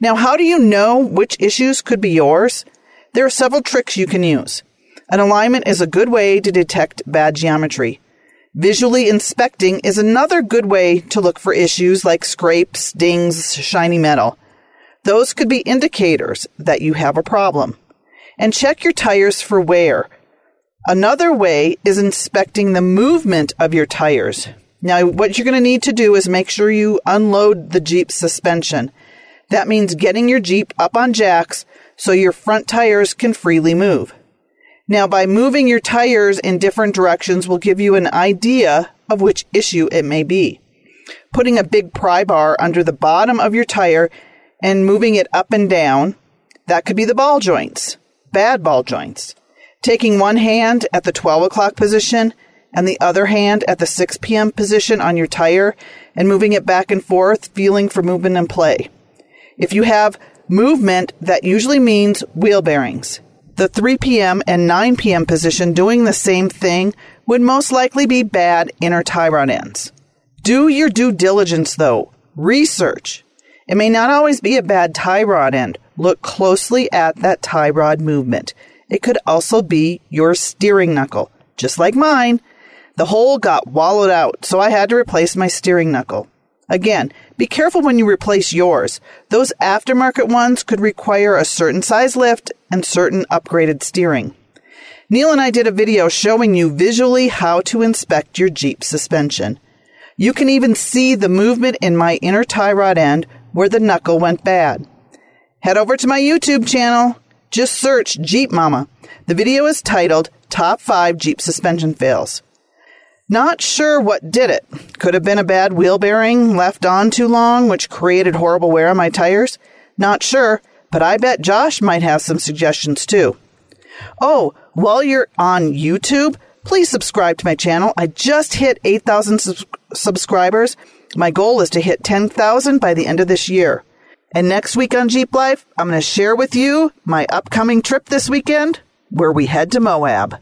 Now, how do you know which issues could be yours? There are several tricks you can use. An alignment is a good way to detect bad geometry. Visually inspecting is another good way to look for issues like scrapes, dings, shiny metal. Those could be indicators that you have a problem. And check your tires for wear. Another way is inspecting the movement of your tires. Now, what you're going to need to do is make sure you unload the Jeep suspension. That means getting your Jeep up on jacks so your front tires can freely move. Now, by moving your tires in different directions will give you an idea of which issue it may be. Putting a big pry bar under the bottom of your tire and moving it up and down, that could be the ball joints, bad ball joints. Taking one hand at the 12 o'clock position and the other hand at the 6 p.m. position on your tire and moving it back and forth, feeling for movement and play. If you have movement, that usually means wheel bearings. The 3 p.m. and 9 p.m. position doing the same thing would most likely be bad inner tie rod ends. Do your due diligence though. Research. It may not always be a bad tie rod end. Look closely at that tie rod movement. It could also be your steering knuckle. Just like mine, the hole got wallowed out, so I had to replace my steering knuckle. Again, be careful when you replace yours. Those aftermarket ones could require a certain size lift and certain upgraded steering. Neil and I did a video showing you visually how to inspect your Jeep suspension. You can even see the movement in my inner tie rod end where the knuckle went bad. Head over to my YouTube channel. Just search Jeep Mama. The video is titled Top 5 Jeep Suspension Fails. Not sure what did it. Could have been a bad wheel bearing left on too long, which created horrible wear on my tires. Not sure, but I bet Josh might have some suggestions too. Oh, while you're on YouTube, please subscribe to my channel. I just hit 8,000 subs- subscribers. My goal is to hit 10,000 by the end of this year. And next week on Jeep Life, I'm going to share with you my upcoming trip this weekend where we head to Moab.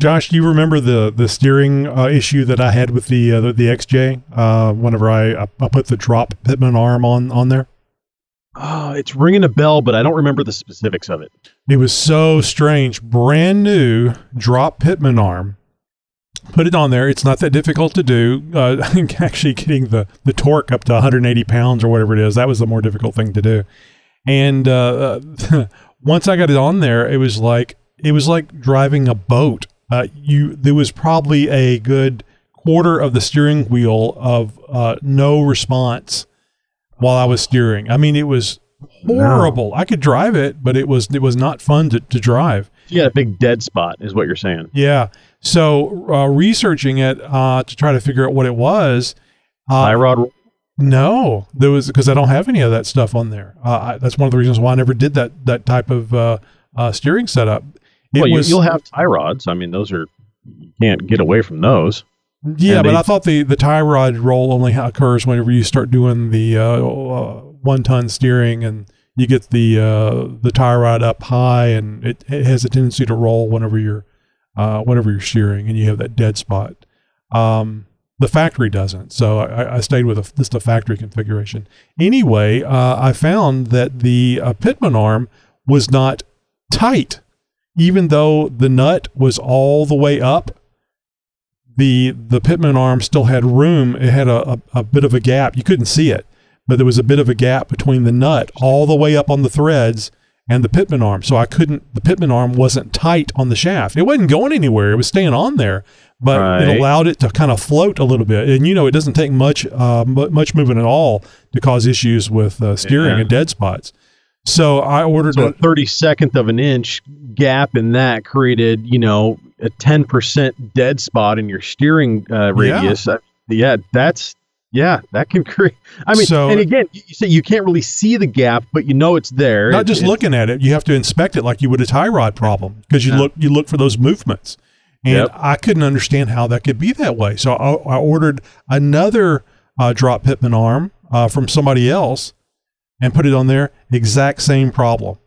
Josh, do you remember the the steering uh, issue that I had with the uh, the, the XJ? Uh, whenever I I put the drop Pitman arm on on there, Oh, it's ringing a bell, but I don't remember the specifics of it. it was so strange. Brand new drop Pitman arm, put it on there. It's not that difficult to do. Uh, actually, getting the the torque up to 180 pounds or whatever it is that was the more difficult thing to do. And uh, uh, once I got it on there, it was like it was like driving a boat. Uh, you there was probably a good quarter of the steering wheel of uh, no response while I was steering. I mean, it was horrible. I could drive it, but it was it was not fun to, to drive. You a big dead spot, is what you're saying. Yeah. So uh, researching it uh, to try to figure out what it was. Uh, tie rod. No, there was because I don't have any of that stuff on there. Uh, I, that's one of the reasons why I never did that that type of uh, uh, steering setup. It well, was, you, will have tie rods. I mean, those are you can't get away from those. Yeah, And but they- I thought the the tie rod roll only occurs whenever you start doing the uh, uh, one ton steering and you get the uh, the tie rod up high and it, it has a tendency to roll whenever you're uh, you're shearing and you have that dead spot. Um, the factory doesn't, so I, I stayed with a, just a factory configuration. Anyway, uh, I found that the uh, Pitman arm was not tight, even though the nut was all the way up the the pitman arm still had room. It had a, a, a bit of a gap. You couldn't see it, but there was a bit of a gap between the nut all the way up on the threads and the pitman arm. So I couldn't. The pitman arm wasn't tight on the shaft. It wasn't going anywhere. It was staying on there, but Right. it allowed it to kind of float a little bit. And you know, it doesn't take much uh, much movement at all to cause issues with uh, steering Yeah. and dead spots. So I ordered So a 32nd of an inch gap in that created, you know, a ten percent dead spot in your steering uh, radius. Uh, Yeah. that's yeah, that can create. I mean, So- and again, you say you can't really see the gap, but you know it's there. not It- just it- looking at it you have to inspect it like you would a tie rod problem because you Yeah. look you look for those movements and Yep. i couldn't understand how that could be that way so i, I ordered another uh, drop pitman arm uh, from somebody else and put it on there exact same problem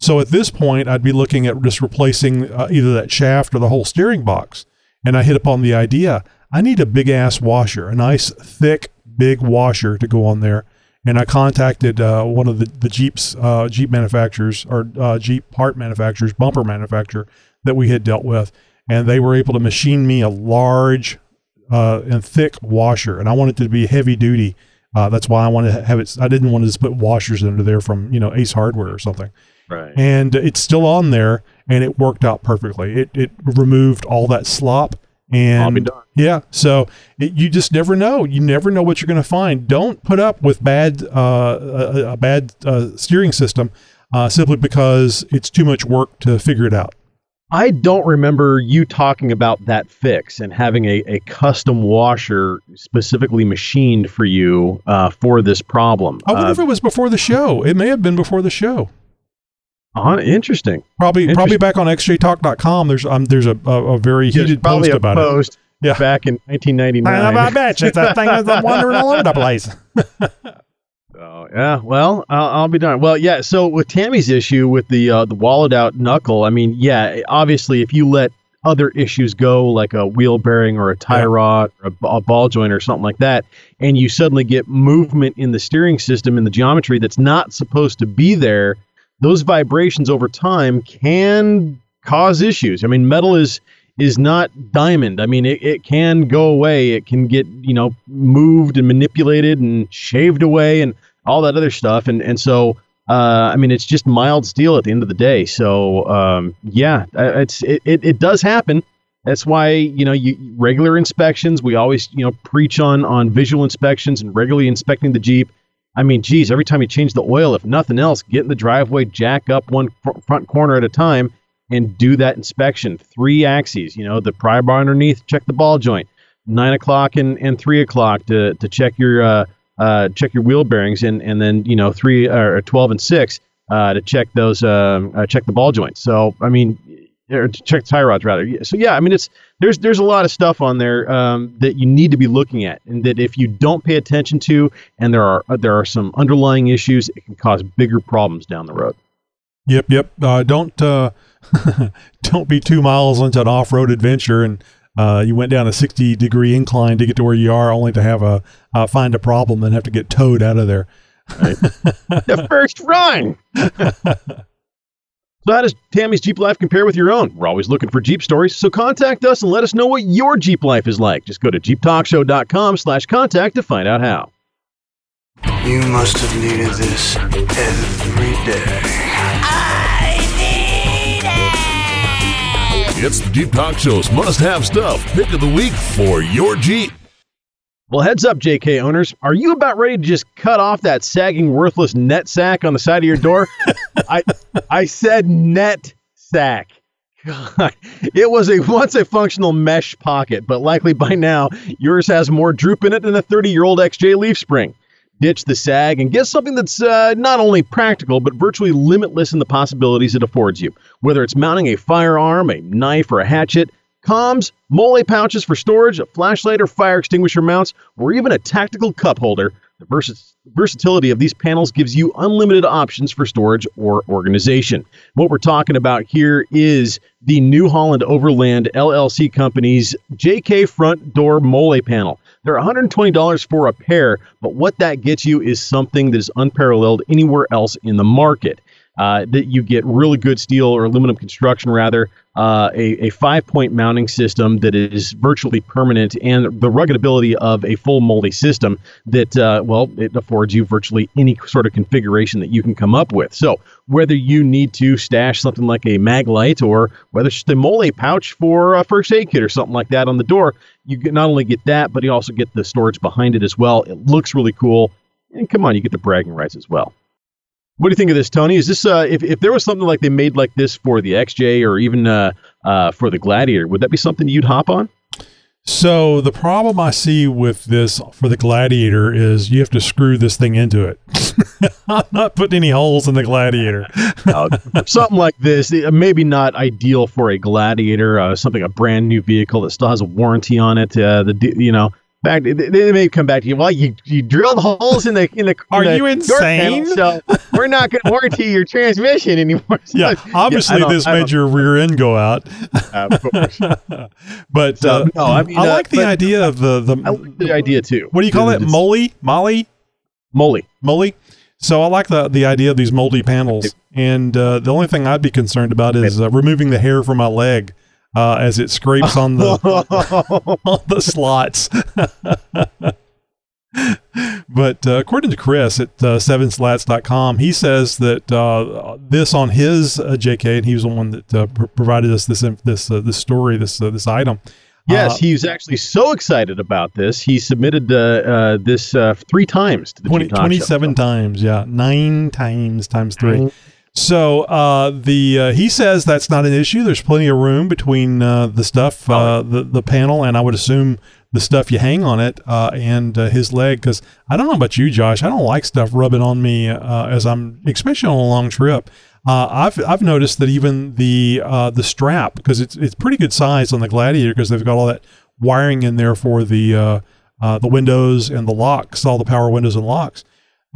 so at this point i'd be looking at just replacing uh, either that shaft or the whole steering box and i hit upon the idea i need a big ass washer a nice thick big washer to go on there and I contacted uh, one of the the Jeep's uh, Jeep manufacturers or uh, Jeep part manufacturers, bumper manufacturer that we had dealt with, and they were able to machine me a large uh, and thick washer, and I wanted it to be heavy duty. Uh, that's why I wanted to have it. I didn't want to just put washers under there from you know Ace Hardware or something. Right. And it's still on there, and it worked out perfectly. It it removed all that slop, and yeah, so it, you just never know. You never know what you're going to find. Don't put up with bad uh, a, a bad uh, steering system uh, simply because it's too much work to figure it out. I don't remember you talking about that fix and having a, a custom washer specifically machined for you uh, for this problem. I wonder Uh, if it was before the show. It may have been before the show. On, interesting. Probably probably back on xjtalk.com. There's um there's a a, a very There's heated post about post it. Yeah. back in 1999. I bet you that thing is wandering all over the place. Oh yeah, well, I'll, I'll be darned. Well, yeah. So with Tammy's issue with the uh, the wallowed out knuckle, I mean, yeah, obviously, if you let other issues go, like a wheel bearing or a tie rod or a, a ball joint or something like that, and you suddenly get movement in the steering system in the geometry that's not supposed to be there, those vibrations over time can cause issues. I mean, metal is is not diamond. I mean, it, it can go away. It can get, you know, moved and manipulated and shaved away and all that other stuff. And, and so, uh, I mean, it's just mild steel at the end of the day. So, um, yeah, it's, it, it, it does happen. That's why, you know, you regular inspections, we always, you know, preach on, on visual inspections and regularly inspecting the Jeep. I mean, geez, every time you change the oil, if nothing else, get in the driveway, jack up one fr- front corner at a time, and do that inspection. Three axes, you know, the pry bar underneath, check the ball joint. Nine o'clock and, and three o'clock to, to check your uh, uh, check your wheel bearings, and, and then you know three or twelve and six uh, to check those um, uh, check the ball joints. So I mean, or to check tie rods rather. So yeah, I mean it's there's there's a lot of stuff on there um, that you need to be looking at, and that if you don't pay attention to, and there are there are some underlying issues, it can cause bigger problems down the road. Yep, yep. Uh, don't uh, don't be two miles into an off-road adventure and uh, you went down a sixty degree incline to get to where you are, only to have a uh, find a problem and have to get towed out of there. the first run. So, how does Tammy's Jeep life compare with your own? We're always looking for Jeep stories, so contact us and let us know what your Jeep life is like. Just go to jeeptalkshow.com slash contact to find out how. You must have needed this every day. I need it! It's the Jeep Talk Show's must have stuff pick of the week for your Jeep. Well, heads up, JK owners. Are you about ready to just cut off that sagging, worthless net sack on the side of your door? I I said net sack. God, it was a once a functional mesh pocket, but likely by now yours has more droop in it than a 30 year old XJ leaf spring. Ditch the sag and get something that's uh, not only practical but virtually limitless in the possibilities it affords you. Whether it's mounting a firearm, a knife, or a hatchet, comms, mole pouches for storage, a flashlight or fire extinguisher mounts, or even a tactical cup holder, the vers- versatility of these panels gives you unlimited options for storage or organization. What we're talking about here is the New Holland Overland LLC Company's JK front door mole panel. They're $120 for a pair, but what that gets you is something that is unparalleled anywhere else in the market. Uh, that you get really good steel or aluminum construction, rather, uh, a, a five point mounting system that is virtually permanent, and the rugged ability of a full MOLLE system that, uh, well, it affords you virtually any sort of configuration that you can come up with. So, whether you need to stash something like a Maglite or whether it's just a mole pouch for a first aid kit or something like that on the door, you not only get that, but you also get the storage behind it as well. It looks really cool. And come on, you get the bragging rights as well. What do you think of this, Tony? Is this uh, if if there was something like they made like this for the XJ or even uh, uh, for the Gladiator, would that be something you'd hop on? So the problem I see with this for the Gladiator is you have to screw this thing into it. I'm not putting any holes in the Gladiator. uh, something like this, maybe not ideal for a Gladiator, uh, something a brand new vehicle that still has a warranty on it. Uh, the you know back they, they may come back to you. Well, you you drilled holes in the in the. Are in the you insane? Panel, so we're not going to warranty your transmission anymore. So, yeah, obviously yeah, this made your rear end go out. course. but So, uh, no, I mean, I uh, like the idea of the the. I like the idea too. What do you call it? Molly, Molly, Molly, Molly. So I like the the idea of these MOLLE panels, and uh, the only thing I'd be concerned about is uh, removing the hair from my leg uh, as it scrapes on the on the slots. but uh, according to Chris at uh, sevenslats.com, he says that uh, this on his uh, JK, and he was the one that uh, pr- provided us this this uh, this story, this uh, this item. Yes, Uh, he's actually so excited about this. He submitted this uh, three times to the 20, Jeep Talk Show. 27 times yeah nine times times three Nine. So uh, the uh, he says that's not an issue. There's plenty of room between uh, the stuff uh, the, the panel and i would assume the stuff you hang on it uh, and uh, his leg because i don't know about you josh. I don't like stuff rubbing on me uh, as i'm especially on a long trip. Uh, I've I've noticed that even the uh, the strap because it's it's pretty good size on the Gladiator because they've got all that wiring in there for the uh, uh, the windows and the locks, all the power windows and locks,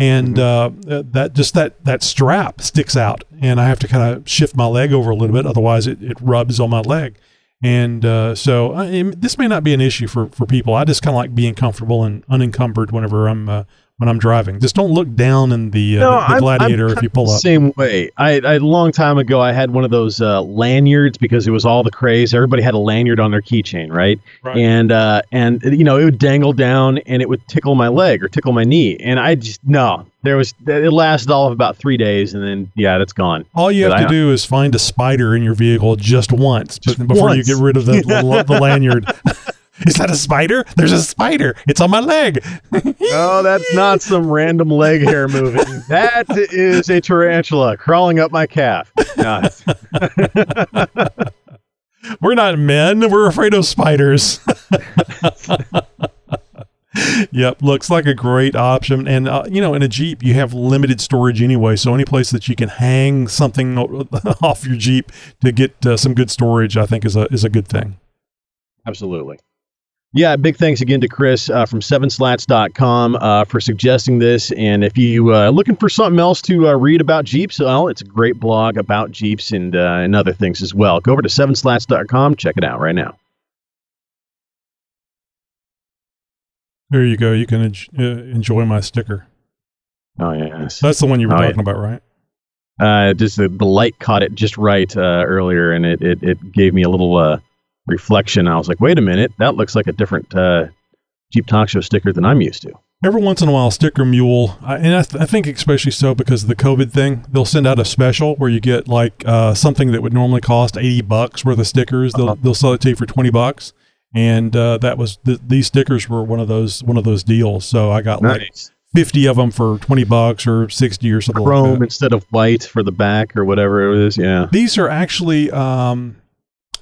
and uh, that just that that strap sticks out, and I have to kind of shift my leg over a little bit, otherwise it, it rubs on my leg, and uh, so I, this may not be an issue for for people. I just kind of like being comfortable and unencumbered whenever I'm uh, when I'm driving. Just don't look down in the, uh, No, the, the I'm- I'm Gladiator if you pull up. Same way. I, I a long time ago I had one of those uh, lanyards because it was all the craze. Everybody had a lanyard on their keychain, right? Right. And uh, and you know it would dangle down and it would tickle my leg or tickle my knee, and I just no. There was it lasted all of about three days, and then yeah, that's gone. All you But have to do is find a spider in your vehicle just once but before once. you get rid of the, the, the lanyard. is that a spider? There's a spider. It's on my leg. Oh, that's not some random leg hair moving. That is a tarantula crawling up my calf. It's- We're not men. We're afraid of spiders. yep, looks like a great option. And uh, you know, in a Jeep, you have limited storage anyway. So any place that you can hang something off your Jeep to get uh, some good storage, I think is a is a good thing. Absolutely. Yeah, big thanks again to Chris uh, from sevenslats.com uh, for suggesting this. And if you uh, looking for something else to uh, read about Jeeps, well, it's a great blog about Jeeps and uh, and other things as well. Go over to sevenslats.com, check it out right now. There you go. You can en- uh, enjoy my sticker. Oh yes, That's the one you were Oh, yeah. talking about, right? Uh, just the, the light caught it just right uh, earlier, and it, it it gave me a little uh, reflection. I was like, wait a minute, that looks like a different uh, Jeep Talk Show sticker than I'm used to. Every once in a while, Sticker Mule, and I, th- I think especially so because of the COVID thing, they'll send out a special where you get like uh, something that would normally cost eighty bucks worth of stickers. They'll they'll sell it to you for twenty bucks, and uh, that was th- these stickers were one of those one of those deals. So I got like fifty of them for twenty bucks or sixty or something like Chrome that. instead of white for the back or whatever it is. Yeah. These are actually um,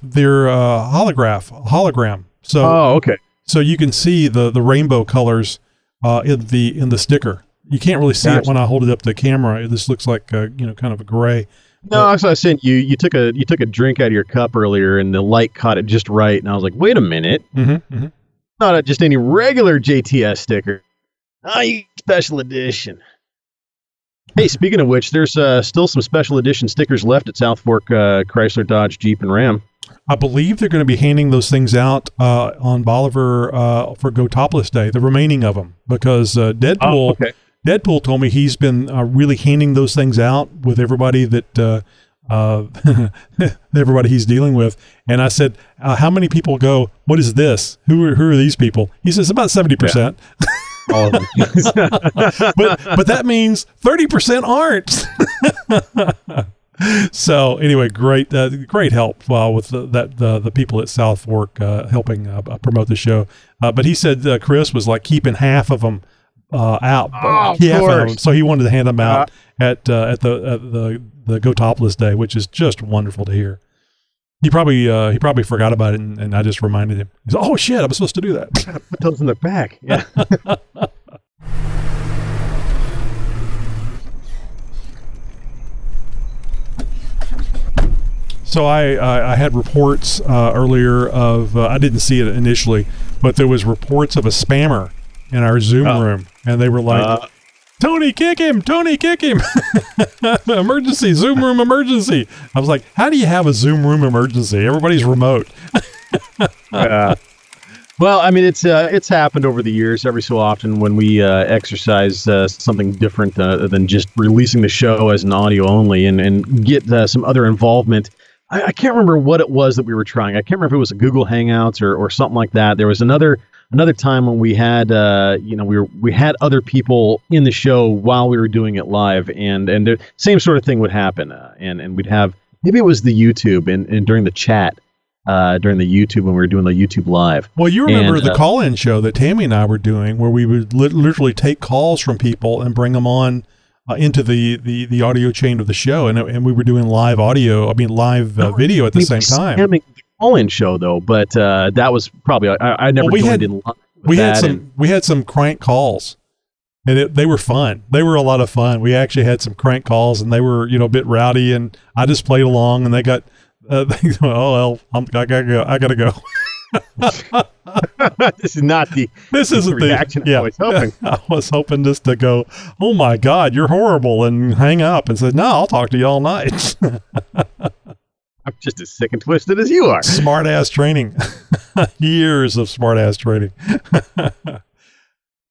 they're uh, holograph hologram. So Oh, okay. So you can see the the rainbow colors uh, in the in the sticker. You can't really see it when I hold it up to the camera. This looks like uh, you know kind of a gray. No, I was I saying you you took a you took a drink out of your cup earlier, and the light caught it just right, and I was like, wait a minute, Mm-hmm, mm-hmm. not a, just any regular JTS sticker. Ah, you special edition. Hey, speaking of which, there's uh, still some special edition stickers left at South Fork uh, Chrysler, Dodge, Jeep, and Ram. I believe they're going to be handing those things out uh, on Bolivar uh, for Go Topless Day, the remaining of them, because uh, Deadpool. Oh, okay. Deadpool told me he's been uh, really handing those things out with everybody that uh, uh, everybody he's dealing with. And I said, uh, "How many people go? What is this? Who are who are these people?" He says about seventy percent. All of them. but but that means thirty percent aren't. so anyway, great uh, great help uh, with the, that the the people at South Fork uh, helping uh, promote the show. Uh, but he said uh, Chris was like keeping half of them uh, out, Oh, of half them. So he wanted to hand them out at uh, at the at the the Go Topless Day, which is just wonderful to hear. He probably uh, he probably forgot about it, and, and I just reminded him. He's oh shit, I was supposed to do that. Put those in the back. Yeah. So I I, I had reports uh, earlier of uh, I didn't see it initially, but there was reports of a spammer in our Zoom room, and they were like, Uh. "Tony, kick him! Tony, kick him! emergency! Zoom room emergency!" I was like, "How do you have a Zoom room emergency? Everybody's remote." Uh, well, I mean, it's uh, it's happened over the years every so often when we uh, exercise uh, something different uh, than just releasing the show as an audio only and and get uh, some other involvement. I, I can't remember what it was that we were trying. I can't remember if it was a Google Hangouts or, or something like that. There was another another time when we had uh, you know we were we had other people in the show while we were doing it live, and and the same sort of thing would happen, uh, and and we'd have maybe it was the YouTube and, and during the chat. Uh, during the YouTube when we were doing the YouTube live. Well, you remember And, the uh, call-in show that Tammy and I were doing, where we would lit literally take calls from people and bring them on uh, into the, the, the audio chain of the show, and and we were doing live audio, I mean live uh, video at the same time. The call-in show though, but uh, that was probably I, I never Well, we joined had- we had some and- we had some crank calls and it, they were fun. They were a lot of fun. We actually had some crank calls and they were you know a bit rowdy and i just played along and they got uh, they, oh well I'm, i gotta go i gotta go this is not the this isn't the reaction yeah I was hoping. i was hoping just to go oh my god you're horrible and hang up and say, no i'll talk to you all night I'm just as sick and twisted as you are. smart ass training years of smart ass training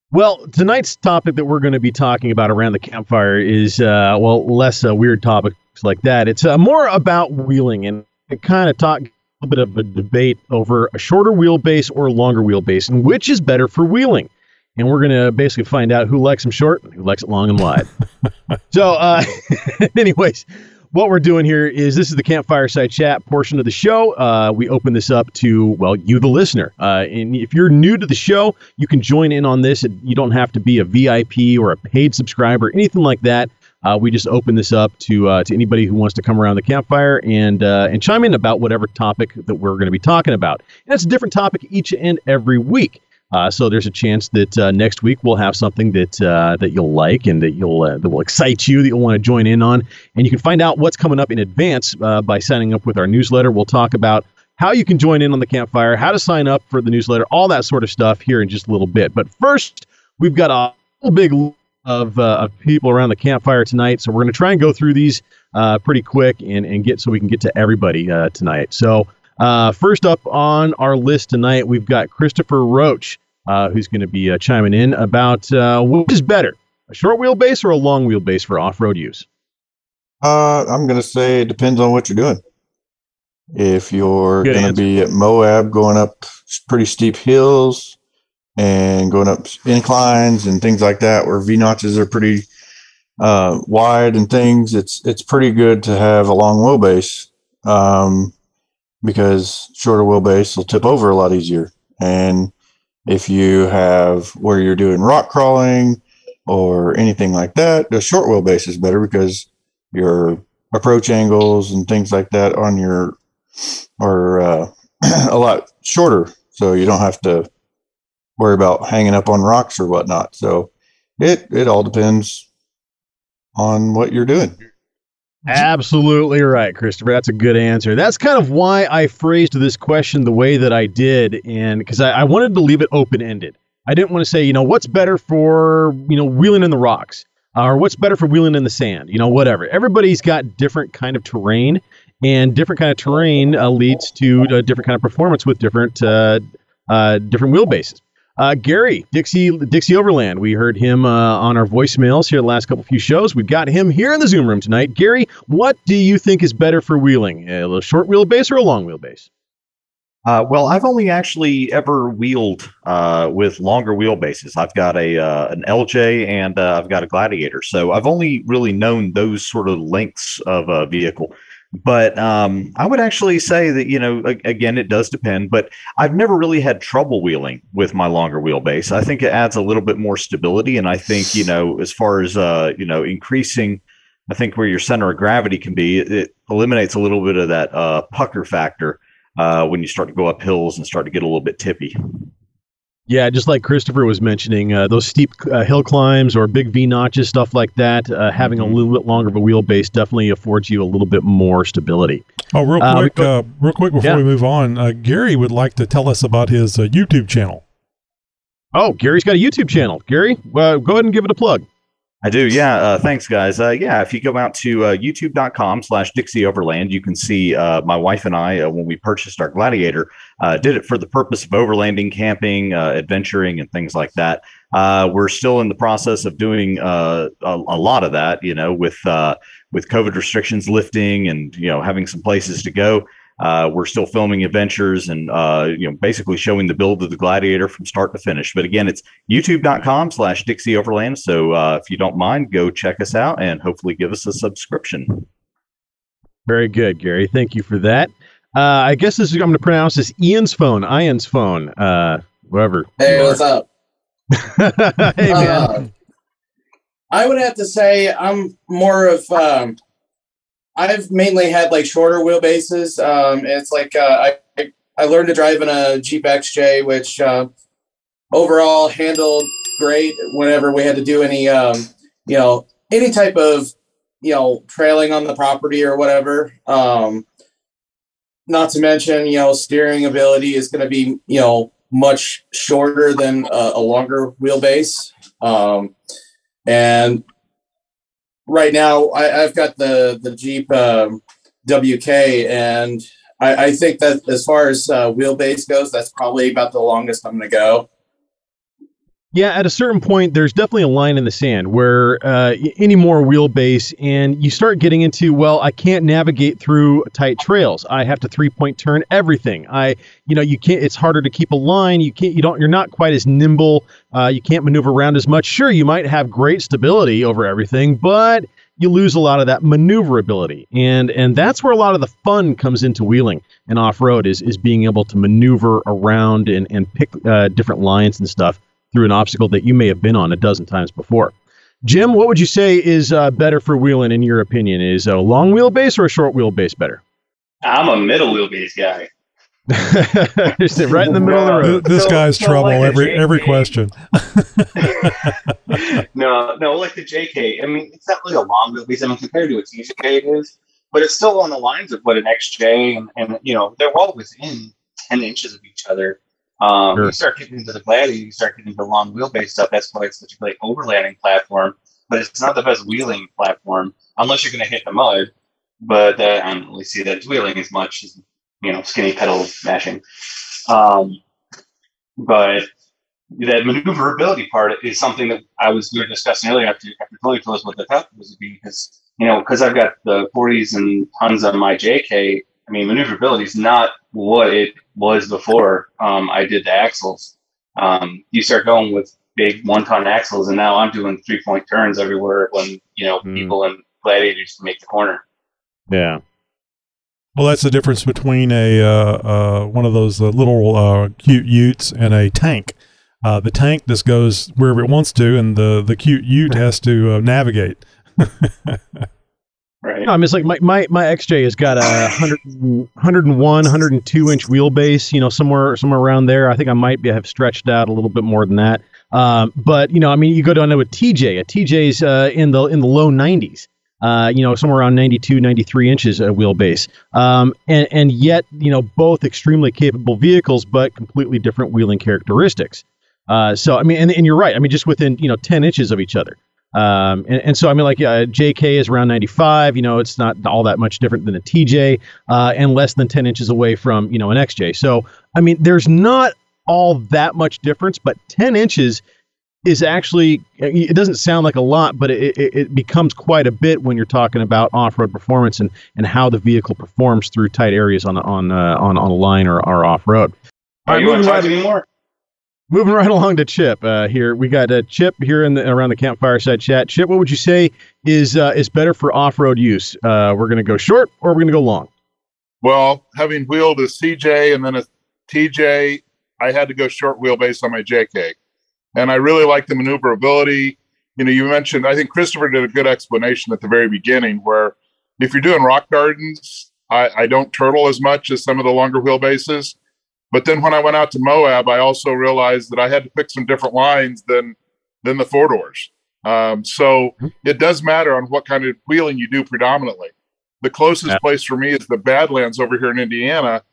Well, tonight's topic that we're going to be talking about around the campfire is, uh, well, less uh, weird topics like that. It's uh, more about wheeling and kind of talk little bit of a debate over a shorter wheelbase or a longer wheelbase and which is better for wheeling. And we're going to basically find out who likes them short and who likes it long and wide. so, uh, anyways, what we're doing here is this is the campfire side chat portion of the show. Uh, we open this up to, well, you, the listener. Uh, and if you're new to the show, you can join in on this. You don't have to be a VIP or a paid subscriber, anything like that. Uh, we just open this up to uh, to anybody who wants to come around the campfire and uh, and chime in about whatever topic that we're going to be talking about. And it's a different topic each and every week. Uh, so there's a chance that uh, next week we'll have something that uh, that you'll like and that you'll that will excite you that you'll want to join in on. And you can find out what's coming up in advance by signing up with our newsletter. We'll talk about how you can join in on the campfire, how to sign up for the newsletter, all that sort of stuff here in just a little bit. But first, we've got a big of, uh, of people around the campfire tonight, so we're going to try and go through these uh, pretty quick and, and get so we can get to everybody uh, tonight. So uh, first up on our list tonight, we've got Christopher Roach, uh, who's going to be uh, chiming in about uh, which is better, a short wheelbase or a long wheelbase for off-road use. Uh, I'm going to say it depends on what you're doing. If you're going to be at Moab going up pretty steep hills and going up inclines and things like that, where V notches are pretty uh, wide and things, it's it's pretty good to have a long wheelbase um, because shorter wheelbase will tip over a lot easier. And if you have where you're doing rock crawling or anything like that, the short wheelbase is better because your approach angles and things like that on your are uh, a lot shorter, so you don't have to worry about hanging up on rocks or whatnot. So it it all depends on what you're doing. Absolutely right, Christopher. That's a good answer. That's kind of why I phrased this question the way that I did, and because I, I wanted to leave it open ended. I didn't want to say, you know, what's better for you know wheeling in the rocks, uh, or what's better for wheeling in the sand. You know, whatever. Everybody's got different kind of terrain, and different kind of terrain uh, leads to a different kind of performance with different uh, uh, different wheelbases. Uh, Gary Dixie Dixie Overland. We heard him uh, on our voicemails here the last couple few shows. We've got him here in the Zoom room tonight. Gary, what do you think is better for wheeling, a short wheelbase or a long wheelbase? Uh, well, I've only actually ever wheeled uh, with longer wheelbases. I've got a uh, an LJ and uh, I've got a Gladiator, so I've only really known those sort of lengths of a vehicle. But um, I would actually say that you know, again, it does depend. But I've never really had trouble wheeling with my longer wheelbase. I think it adds a little bit more stability, and I think you know, as far as uh, you know, increasing I think where your center of gravity can be, it, it eliminates a little bit of that uh, pucker factor uh, when you start to go up hills and start to get a little bit tippy. Yeah, just like Christopher was mentioning, uh, those steep uh, hill climbs or big V notches, stuff like that, uh, having a little bit longer of a wheelbase definitely affords you a little bit more stability. Oh, real Uh, quick, go- uh, real quick before Yeah. we move on, uh, Gary would like to tell us about his uh, YouTube channel. Oh, Gary's got a YouTube channel. Gary, uh, go ahead and give it a plug. I do, yeah. Uh, thanks, guys. Uh, yeah, if you go out to uh, youtube.com slash Dixie Overland, you can see uh, my wife and I, uh, when we purchased our Gladiator, uh, did it for the purpose of overlanding, camping, adventuring, and things like that. We're still in the process of doing a, a lot of that, you know, with with COVID restrictions lifting and, you know, having some places to go. Uh, we're still filming adventures and uh, you know basically showing the build of the gladiator from start to finish but again it's youtube.com slash dixie overland so uh, if you don't mind go check us out and hopefully give us a subscription Very good, Gary. Thank you for that. Uh, I guess this is, I'm going to pronounce this Ian's phone, Ian's phone, uh, whoever. Hey, what's up? hey, man. Uh, I would have to say I'm more of um, I've mainly had like shorter wheelbases. Um, it's like uh, I I learned to drive in a Jeep XJ, which uh, overall handled great whenever we had to do any um, you know any type of you know trailing on the property or whatever. Um, not to mention you know steering ability is going to be you know much shorter than a, a longer wheelbase. Um, and right now I, I've got the the Jeep um, WK, and I, I think that as far as uh, wheelbase goes, that's probably about the longest I'm going to go. Yeah, at a certain point, there's definitely a line in the sand where uh, any more wheelbase, and you start getting into, well, I can't navigate through tight trails. I have to three point turn everything. I, you know, you can't. It's harder to keep a line. You can't. You don't. You're not quite as nimble. Uh, you can't maneuver around as much. Sure, you might have great stability over everything, but you lose a lot of that maneuverability, and and that's where a lot of the fun comes into wheeling and off road is is being able to maneuver around and and pick uh, different lines and stuff through an obstacle that you may have been on a dozen times before. Jim, what would you say is uh, better for wheeling in your opinion? Is a long wheelbase or a short wheelbase better? I'm a middle wheelbase guy. You're right in the middle of the road. This So- guy's so trouble like every every question. no, no, like the JK. I mean, it's not really a long wheelbase. I mean, compared to a TJK, is, but it's still on the lines of what an XJ and, and you know they're all within ten inches of each other. Um, Sure. You start getting into the Gladiator, you start getting into long wheelbase stuff. That's why it's such a great overlanding platform. But it's not the best wheeling platform unless you're going to hit the mud. But uh, I don't really see that wheeling as much as you know skinny pedal mashing. Um, but that maneuverability part is something that I was we were discussing earlier after after Chloe told us what the topic was be because you know, because I've got the 40s and tons on my JK. I mean, maneuverability is not what it was before um, I did the axles. Um, you start going with big one ton axles, and now I'm doing three point turns everywhere when you know people in gladiators can make the corner. Yeah. Well, that's the difference between a uh, uh, one of those uh, little uh, cute Utes and a tank. Uh, the tank just goes wherever it wants to, and the the cute Ute has to uh, navigate. Right. No, I mean, it's like my, my, my XJ has got a 100, 101, 102 inch wheelbase, you know, somewhere somewhere around there. I think I might be have stretched out a little bit more than that. Um, but you know, I mean, you go down to a TJ. A TJ's uh, in the in the low 90s. Uh, you know, somewhere around 92, 93 inches uh, wheelbase. Um, and and yet, you know, both extremely capable vehicles, but completely different wheeling characteristics. Uh, so I mean, and, and you're right. I mean, just within you know 10 inches of each other. Um, and, and so I mean, like uh, JK is around 95. You know, it's not all that much different than a TJ, uh, and less than 10 inches away from you know an XJ. So I mean, there's not all that much difference, but 10 inches is actually it doesn't sound like a lot, but it, it, it becomes quite a bit when you're talking about off-road performance and, and how the vehicle performs through tight areas on on uh, on on a line or, or off-road. All right, you want to talk anymore? Moving right along to Chip uh, here, we got uh, Chip here in the, around the campfire side chat. Chip, what would you say is uh, is better for off road use? Uh, we're going to go short or we're going to go long? Well, having wheeled a CJ and then a TJ, I had to go short wheelbase on my JK, and I really like the maneuverability. You know, you mentioned I think Christopher did a good explanation at the very beginning, where if you're doing rock gardens, I, I don't turtle as much as some of the longer wheelbases. But then when I went out to Moab, I also realized that I had to pick some different lines than than the four doors. Um, so it does matter on what kind of wheeling you do predominantly. The closest Yeah. place for me is the Badlands over here in Indiana,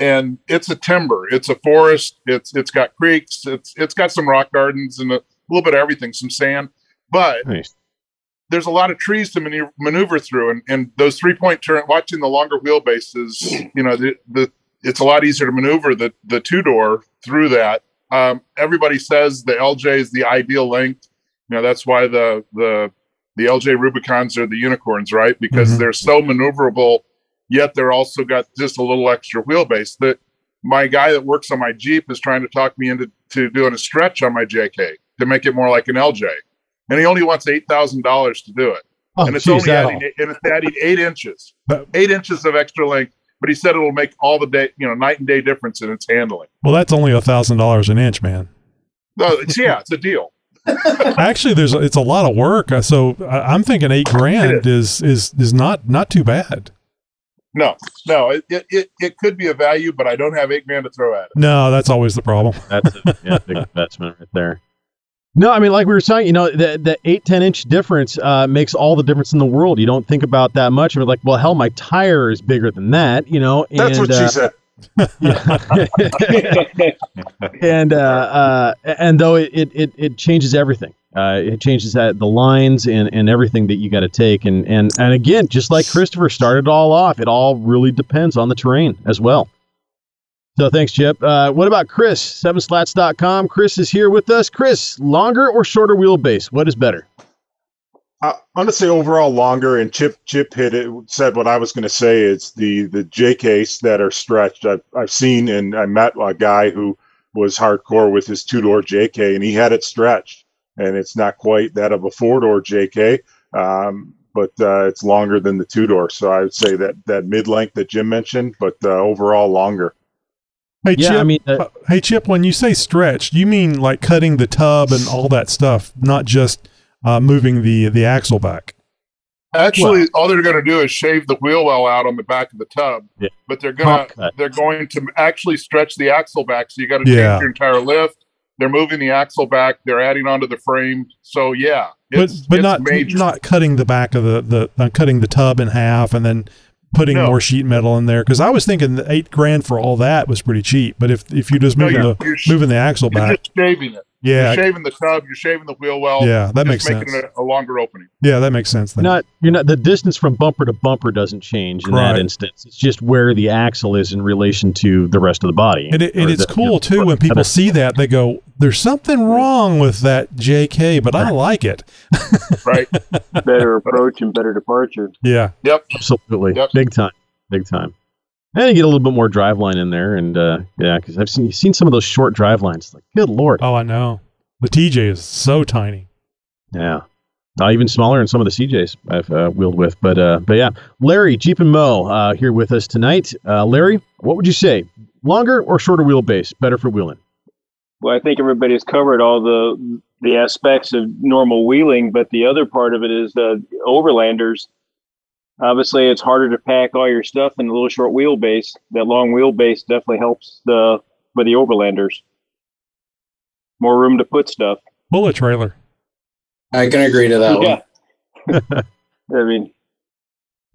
and it's a timber, it's a forest, it's it's got creeks, it's it's got some rock gardens and a little bit of everything, some sand, but there's a lot of trees to maneuver, maneuver through, and, and those three point turn. Watching the longer wheelbases, you know, the, the it's a lot easier to maneuver the the two door through that. Um, everybody says the LJ is the ideal length. You know, that's why the the the LJ Rubicons are the unicorns, right? Because Mhm. they're so maneuverable, yet they're also got just a little extra wheelbase. That my guy that works on my Jeep is trying to talk me into to doing a stretch on my JK to make it more like an LJ, and he only wants eight thousand dollars to do it, Oh, and it's geez, only adding, and it's adding eight inches, eight inches of extra length. But he said it'll make all the day, you know, night and day difference in its handling. Well, that's only a thousand dollars an inch, man. No, it's, yeah, it's a deal. Actually, there's it's a lot of work. Uh, So I- I'm thinking eight grand is is is not not too bad. No, no, it, it, it, it could be a value, but I don't have eight grand to throw at it. No, that's always the problem. That's a yeah, big investment right there. No, I mean, like we were saying, you know, the the eight ten inch difference uh, makes all the difference in the world. You don't think about that much. You're like, well, hell, my tire is bigger than that, you know. That's and, what she uh, said. and uh, uh, and though it, it, it, it changes everything. Uh, it changes that the lines and, and everything that you got to take and, and and again, just like Christopher started it all off, it all really depends on the terrain as well. So thanks, Chip. Uh, what about Chris? Sevenslats.com. Chris is here with us. Chris, longer or shorter wheelbase? What is better? I, I'm gonna say overall longer, and Chip Chip hit it. Said what I was gonna say. It's the the JKs that are stretched. I've I've seen and I met a guy who was hardcore with his two door JK, and he had it stretched, and it's not quite that of a four door JK, um, but uh, it's longer than the two door. So I would say that that mid length that Jim mentioned, but uh, overall longer. Hey Yeah, Chip, I mean, uh, uh, hey Chip, when you say stretched, you mean like cutting the tub and all that stuff, not just uh, moving the the axle back. Actually, all they're going to do is shave the wheel well out on the back of the tub, Yeah. but they're going to they're going to actually stretch the axle back. So you got to Yeah. change your entire lift. They're moving the axle back. They're adding onto the frame. So yeah, But it's, but it's not major. not cutting the back of the the uh, cutting the tub in half and then putting No. more sheet metal in there because I was thinking the eight grand for all that was pretty cheap. But if if you just No, moving the moving the axle You're back, just shaving it. Yeah. You're shaving the tub. You're shaving the wheel well. Yeah, that just makes making sense. it a, a longer opening. yeah, that makes sense. Then. Not you're not the distance from bumper to bumper doesn't change in Right. that instance. It's just where the axle is in relation to the rest of the body. And, it, and it's the- cool you know, too when people see that they go, There's something wrong with that JK, but I like it. right. better approach and better departure. Yeah. Yep. Absolutely. Big time. Big time. And you get a little bit more drive line in there, and uh, yeah, because I've seen seen some of those short drive lines. Like, good lord. Oh, I know. The TJ is so tiny. Yeah. Uh, even smaller than some of the CJs I've uh, wheeled with, but uh, but yeah, Larry Jeep and Mo uh, here with us tonight. Uh, Larry, what would you say? Longer or shorter wheelbase? Better for wheeling? Well, I think everybody's covered all the the aspects of normal wheeling, but the other part of it is the overlanders. Obviously, it's harder to pack all your stuff in a little short wheelbase. That long wheelbase definitely helps the for the overlanders. More room to put stuff. Bullet trailer. I can agree to that one. yeah. I mean,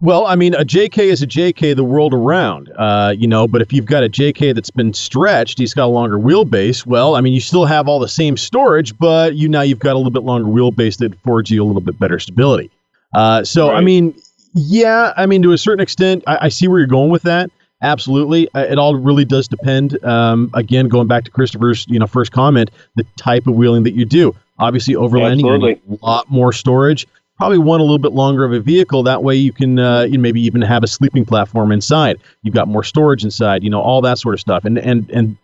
Well, I mean, a JK is a JK the world around, uh, you know. But if you've got a JK that's been stretched, he's got a longer wheelbase. Well, I mean, you still have all the same storage, but you now you've got a little bit longer wheelbase that affords you a little bit better stability. Uh, so, I mean, yeah, I mean, to a certain extent, I, I see where you're going with that. Absolutely, it all really does depend. Um, again, going back to Christopher's, you know, first comment, the type of wheeling that you do. Obviously, overlanding, need a lot more storage. Probably want a little bit longer of a vehicle. That way, you can uh, you know, maybe even have a sleeping platform inside. You've got more storage inside. You know, all that sort of stuff. And and and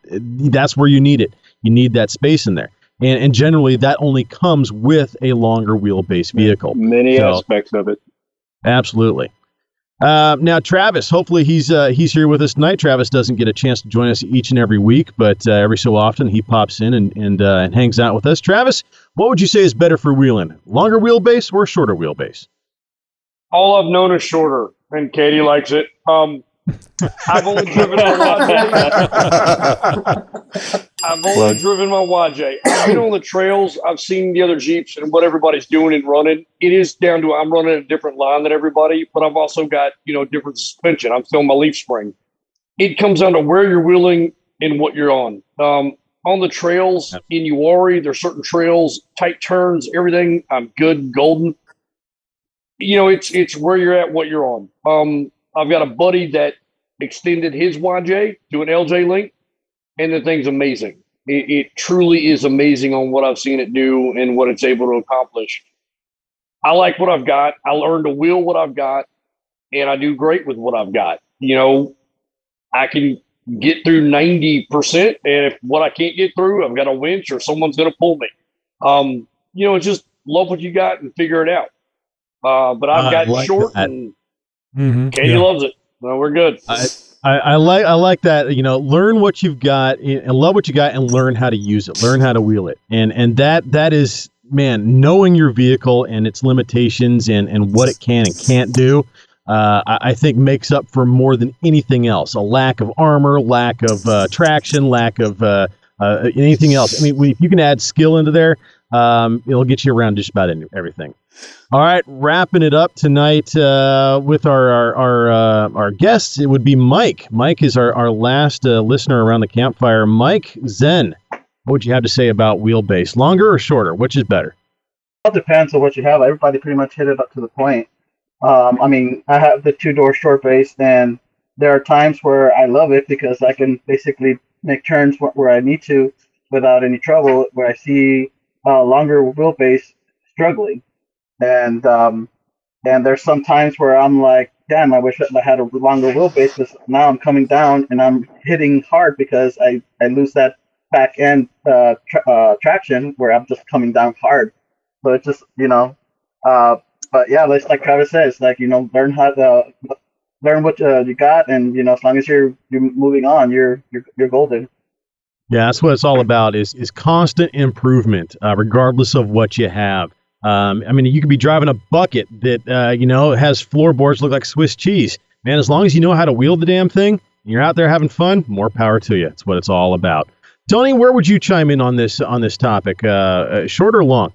that's where you need it. You need that space in there. And and generally, that only comes with a longer wheelbase vehicle. many So- aspects of it. Absolutely. Uh, now, Travis, hopefully he's uh, he's here with us tonight. Travis doesn't get a chance to join us each and every week, but uh, every so often he pops in and and, uh, and hangs out with us. Travis, what would you say is better for wheeling? Longer wheelbase or shorter wheelbase? All I've known is shorter, and Katie likes it. Um, I've only driven my I've only Plug. driven my YJ. I've been on the trails. I've seen the other Jeeps and what everybody's doing and running. It is down to I'm running a different line than everybody, but I've also got you know different suspension. I'm still on my leaf spring. It comes down to where you're wheeling and what you're on. Um, on the trails in Uwharrie, there's certain trails, tight turns, everything. I'm good, golden you know, it's it's where you're at, what you're on. Um, I've got a buddy that extended his YJ to an LJ link, and the thing's amazing. It, it truly is amazing on what I've seen it do and what it's able to accomplish. I like what I've got. I learned to wheel what I've got, and I do great with what I've got. You know, I can get through ninety percent, and if what I can't get through, I've got a winch or someone's going to pull me. Um, you know, just love what you got and figure it out. Uh, but I've I got like short, that. and Mm-hmm. Katie loves it. Well, we're good. I, I, I like I like that. You know, learn what you've got and love what you got, and learn how to use it. Learn how to wheel it, and and that that is man knowing your vehicle and its limitations and and what it can and can't do. Uh, I, I think makes up for more than anything else. A lack of armor, lack of uh, traction, lack of uh, uh, anything else. I mean, if you can add skill into there, um, it'll get you around just about everything. All right, wrapping it up tonight uh, with our our our, uh, our guests. It would be Mike. Mike is our our last uh, listener around the campfire. Mike Zen, what would you have to say about wheelbase? Longer or shorter? Which is better? It depends on what you have. Everybody pretty much hit it up to the point. Um, I mean, I have the two door short base, and there are times where I love it because I can basically make turns where, I need to without any trouble. Where I see uh, longer wheelbase struggling, and um, and there's some times where I'm like, damn, I wish I had a longer wheelbase because now I'm coming down and I'm hitting hard because I, I lose that back end uh, tra- uh, traction where I'm just coming down hard. So it's just you know, uh, but yeah, like like Travis says, like you know, learn how to learn what uh, you got, and you know, as long as you're you're moving on, you're you're you're golden. Yeah, that's what it's all about. Is is constant improvement, uh, regardless of what you have. Um, I mean, you could be driving a bucket that uh, you know has floorboards look like Swiss cheese. Man, as long as you know how to wield the damn thing, and you're out there having fun, more power to you. That's what it's all about. Tony, where would you chime in on this on this topic? Uh, uh, short or long?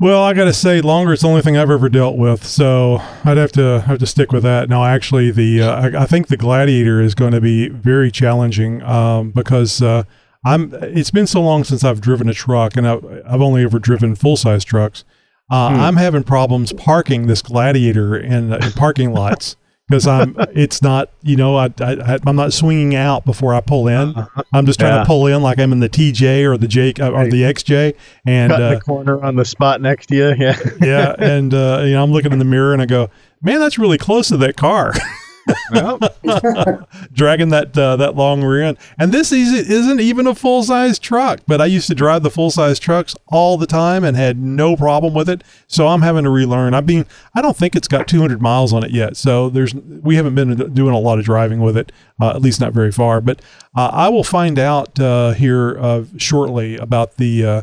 Well, I got to say, longer is the only thing I've ever dealt with, so I'd have to have to stick with that. Now, actually, the uh, I, I think the Gladiator is going to be very challenging um, because uh, I'm. It's been so long since I've driven a truck, and I've, I've only ever driven full size trucks. Uh, Hmm. I'm having problems parking this Gladiator in, in parking lots. because I'm it's not you know I, I I'm not swinging out before I pull in. I'm just trying Yeah. to pull in like I'm in the TJ or the J or the XJ, and Cut uh, the corner on the spot next to you. Yeah. yeah, and uh, you know I'm looking in the mirror and I go, man, that's really close to that car. dragging that uh, that long rear end. And this is, isn't even a full size truck, but I used to drive the full size trucks all the time and had no problem with it. So I'm having to relearn. I mean, I don't think it's got 200 miles on it yet. So there's we haven't been doing a lot of driving with it, uh, at least not very far. But uh, I will find out uh, here uh, shortly about the. Uh,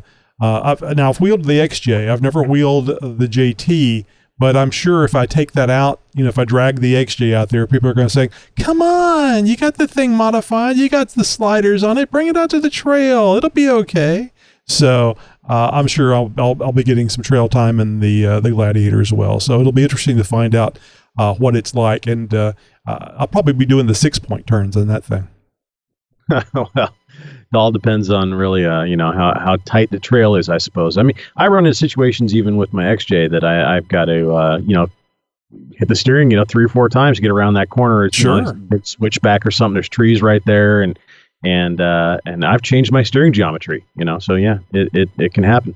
now I've wheeled the XJ. I've never wheeled the JT. But I'm sure if I take that out, you know, if I drag the XJ out there, people are going to say, "Come on, you got the thing modified. You got the sliders on it. Bring it out to the trail. It'll be okay." So uh, I'm sure I'll, I'll I'll be getting some trail time in the uh, the Gladiator as well. So it'll be interesting to find out uh, what it's like, and uh, uh, I'll probably be doing the six point turns on that thing. well, it all depends on really, uh, you know, how, how tight the trail is, I suppose. I mean, I run into situations even with my XJ that I, I've got to, uh, you know, hit the steering, you know, three or four times to get around that corner. It's, you know, Sure. it's a switchback or something. There's trees right there, and and uh, and I've changed my steering geometry, you know. So yeah, it it, it can happen.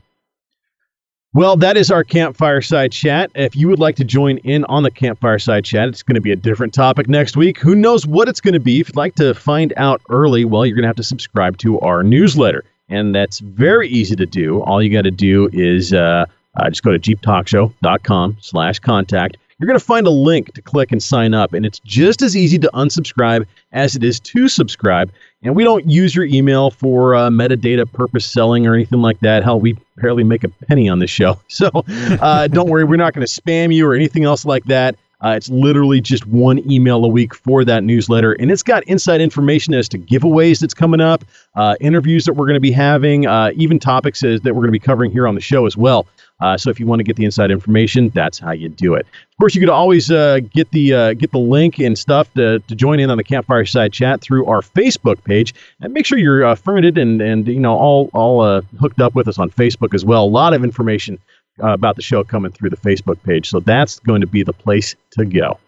Well, that is our campfire side chat. If you would like to join in on the campfire side chat, it's going to be a different topic next week. Who knows what it's going to be? If you'd like to find out early, well, you're going to have to subscribe to our newsletter. And that's very easy to do. All you got to do is uh, uh, just go to jeeptalkshow.com slash contact. You're going to find a link to click and sign up. And it's just as easy to unsubscribe as it is to subscribe. And we don't use your email for uh, metadata purpose selling or anything like that. Hell, we barely make a penny on this show. So uh, don't worry, we're not going to spam you or anything else like that. Uh, it's literally just one email a week for that newsletter, and it's got inside information as to giveaways that's coming up, uh, interviews that we're going to be having, uh, even topics as, that we're going to be covering here on the show as well. Uh, so if you want to get the inside information, that's how you do it. Of course, you could always uh, get the uh, get the link and stuff to, to join in on the Campfire Side chat through our Facebook page, and make sure you're uh, fermented and and you know all all hooked up with us on Facebook as well. A lot of information uh, about the show coming through the Facebook page, so that's going to be the place to go.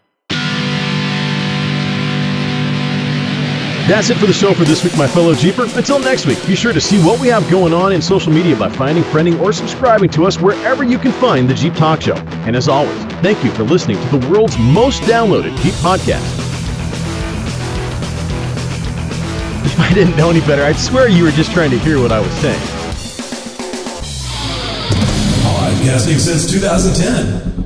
That's it for the show for this week, my fellow Jeeper. Until next week, be sure to see what we have going on in social media by finding, friending, or subscribing to us wherever you can find the Jeep Talk Show. And as always, thank you for listening to the world's most downloaded Jeep podcast. If I didn't know any better, I'd swear you were just trying to hear what I was saying. Podcasting since 2010.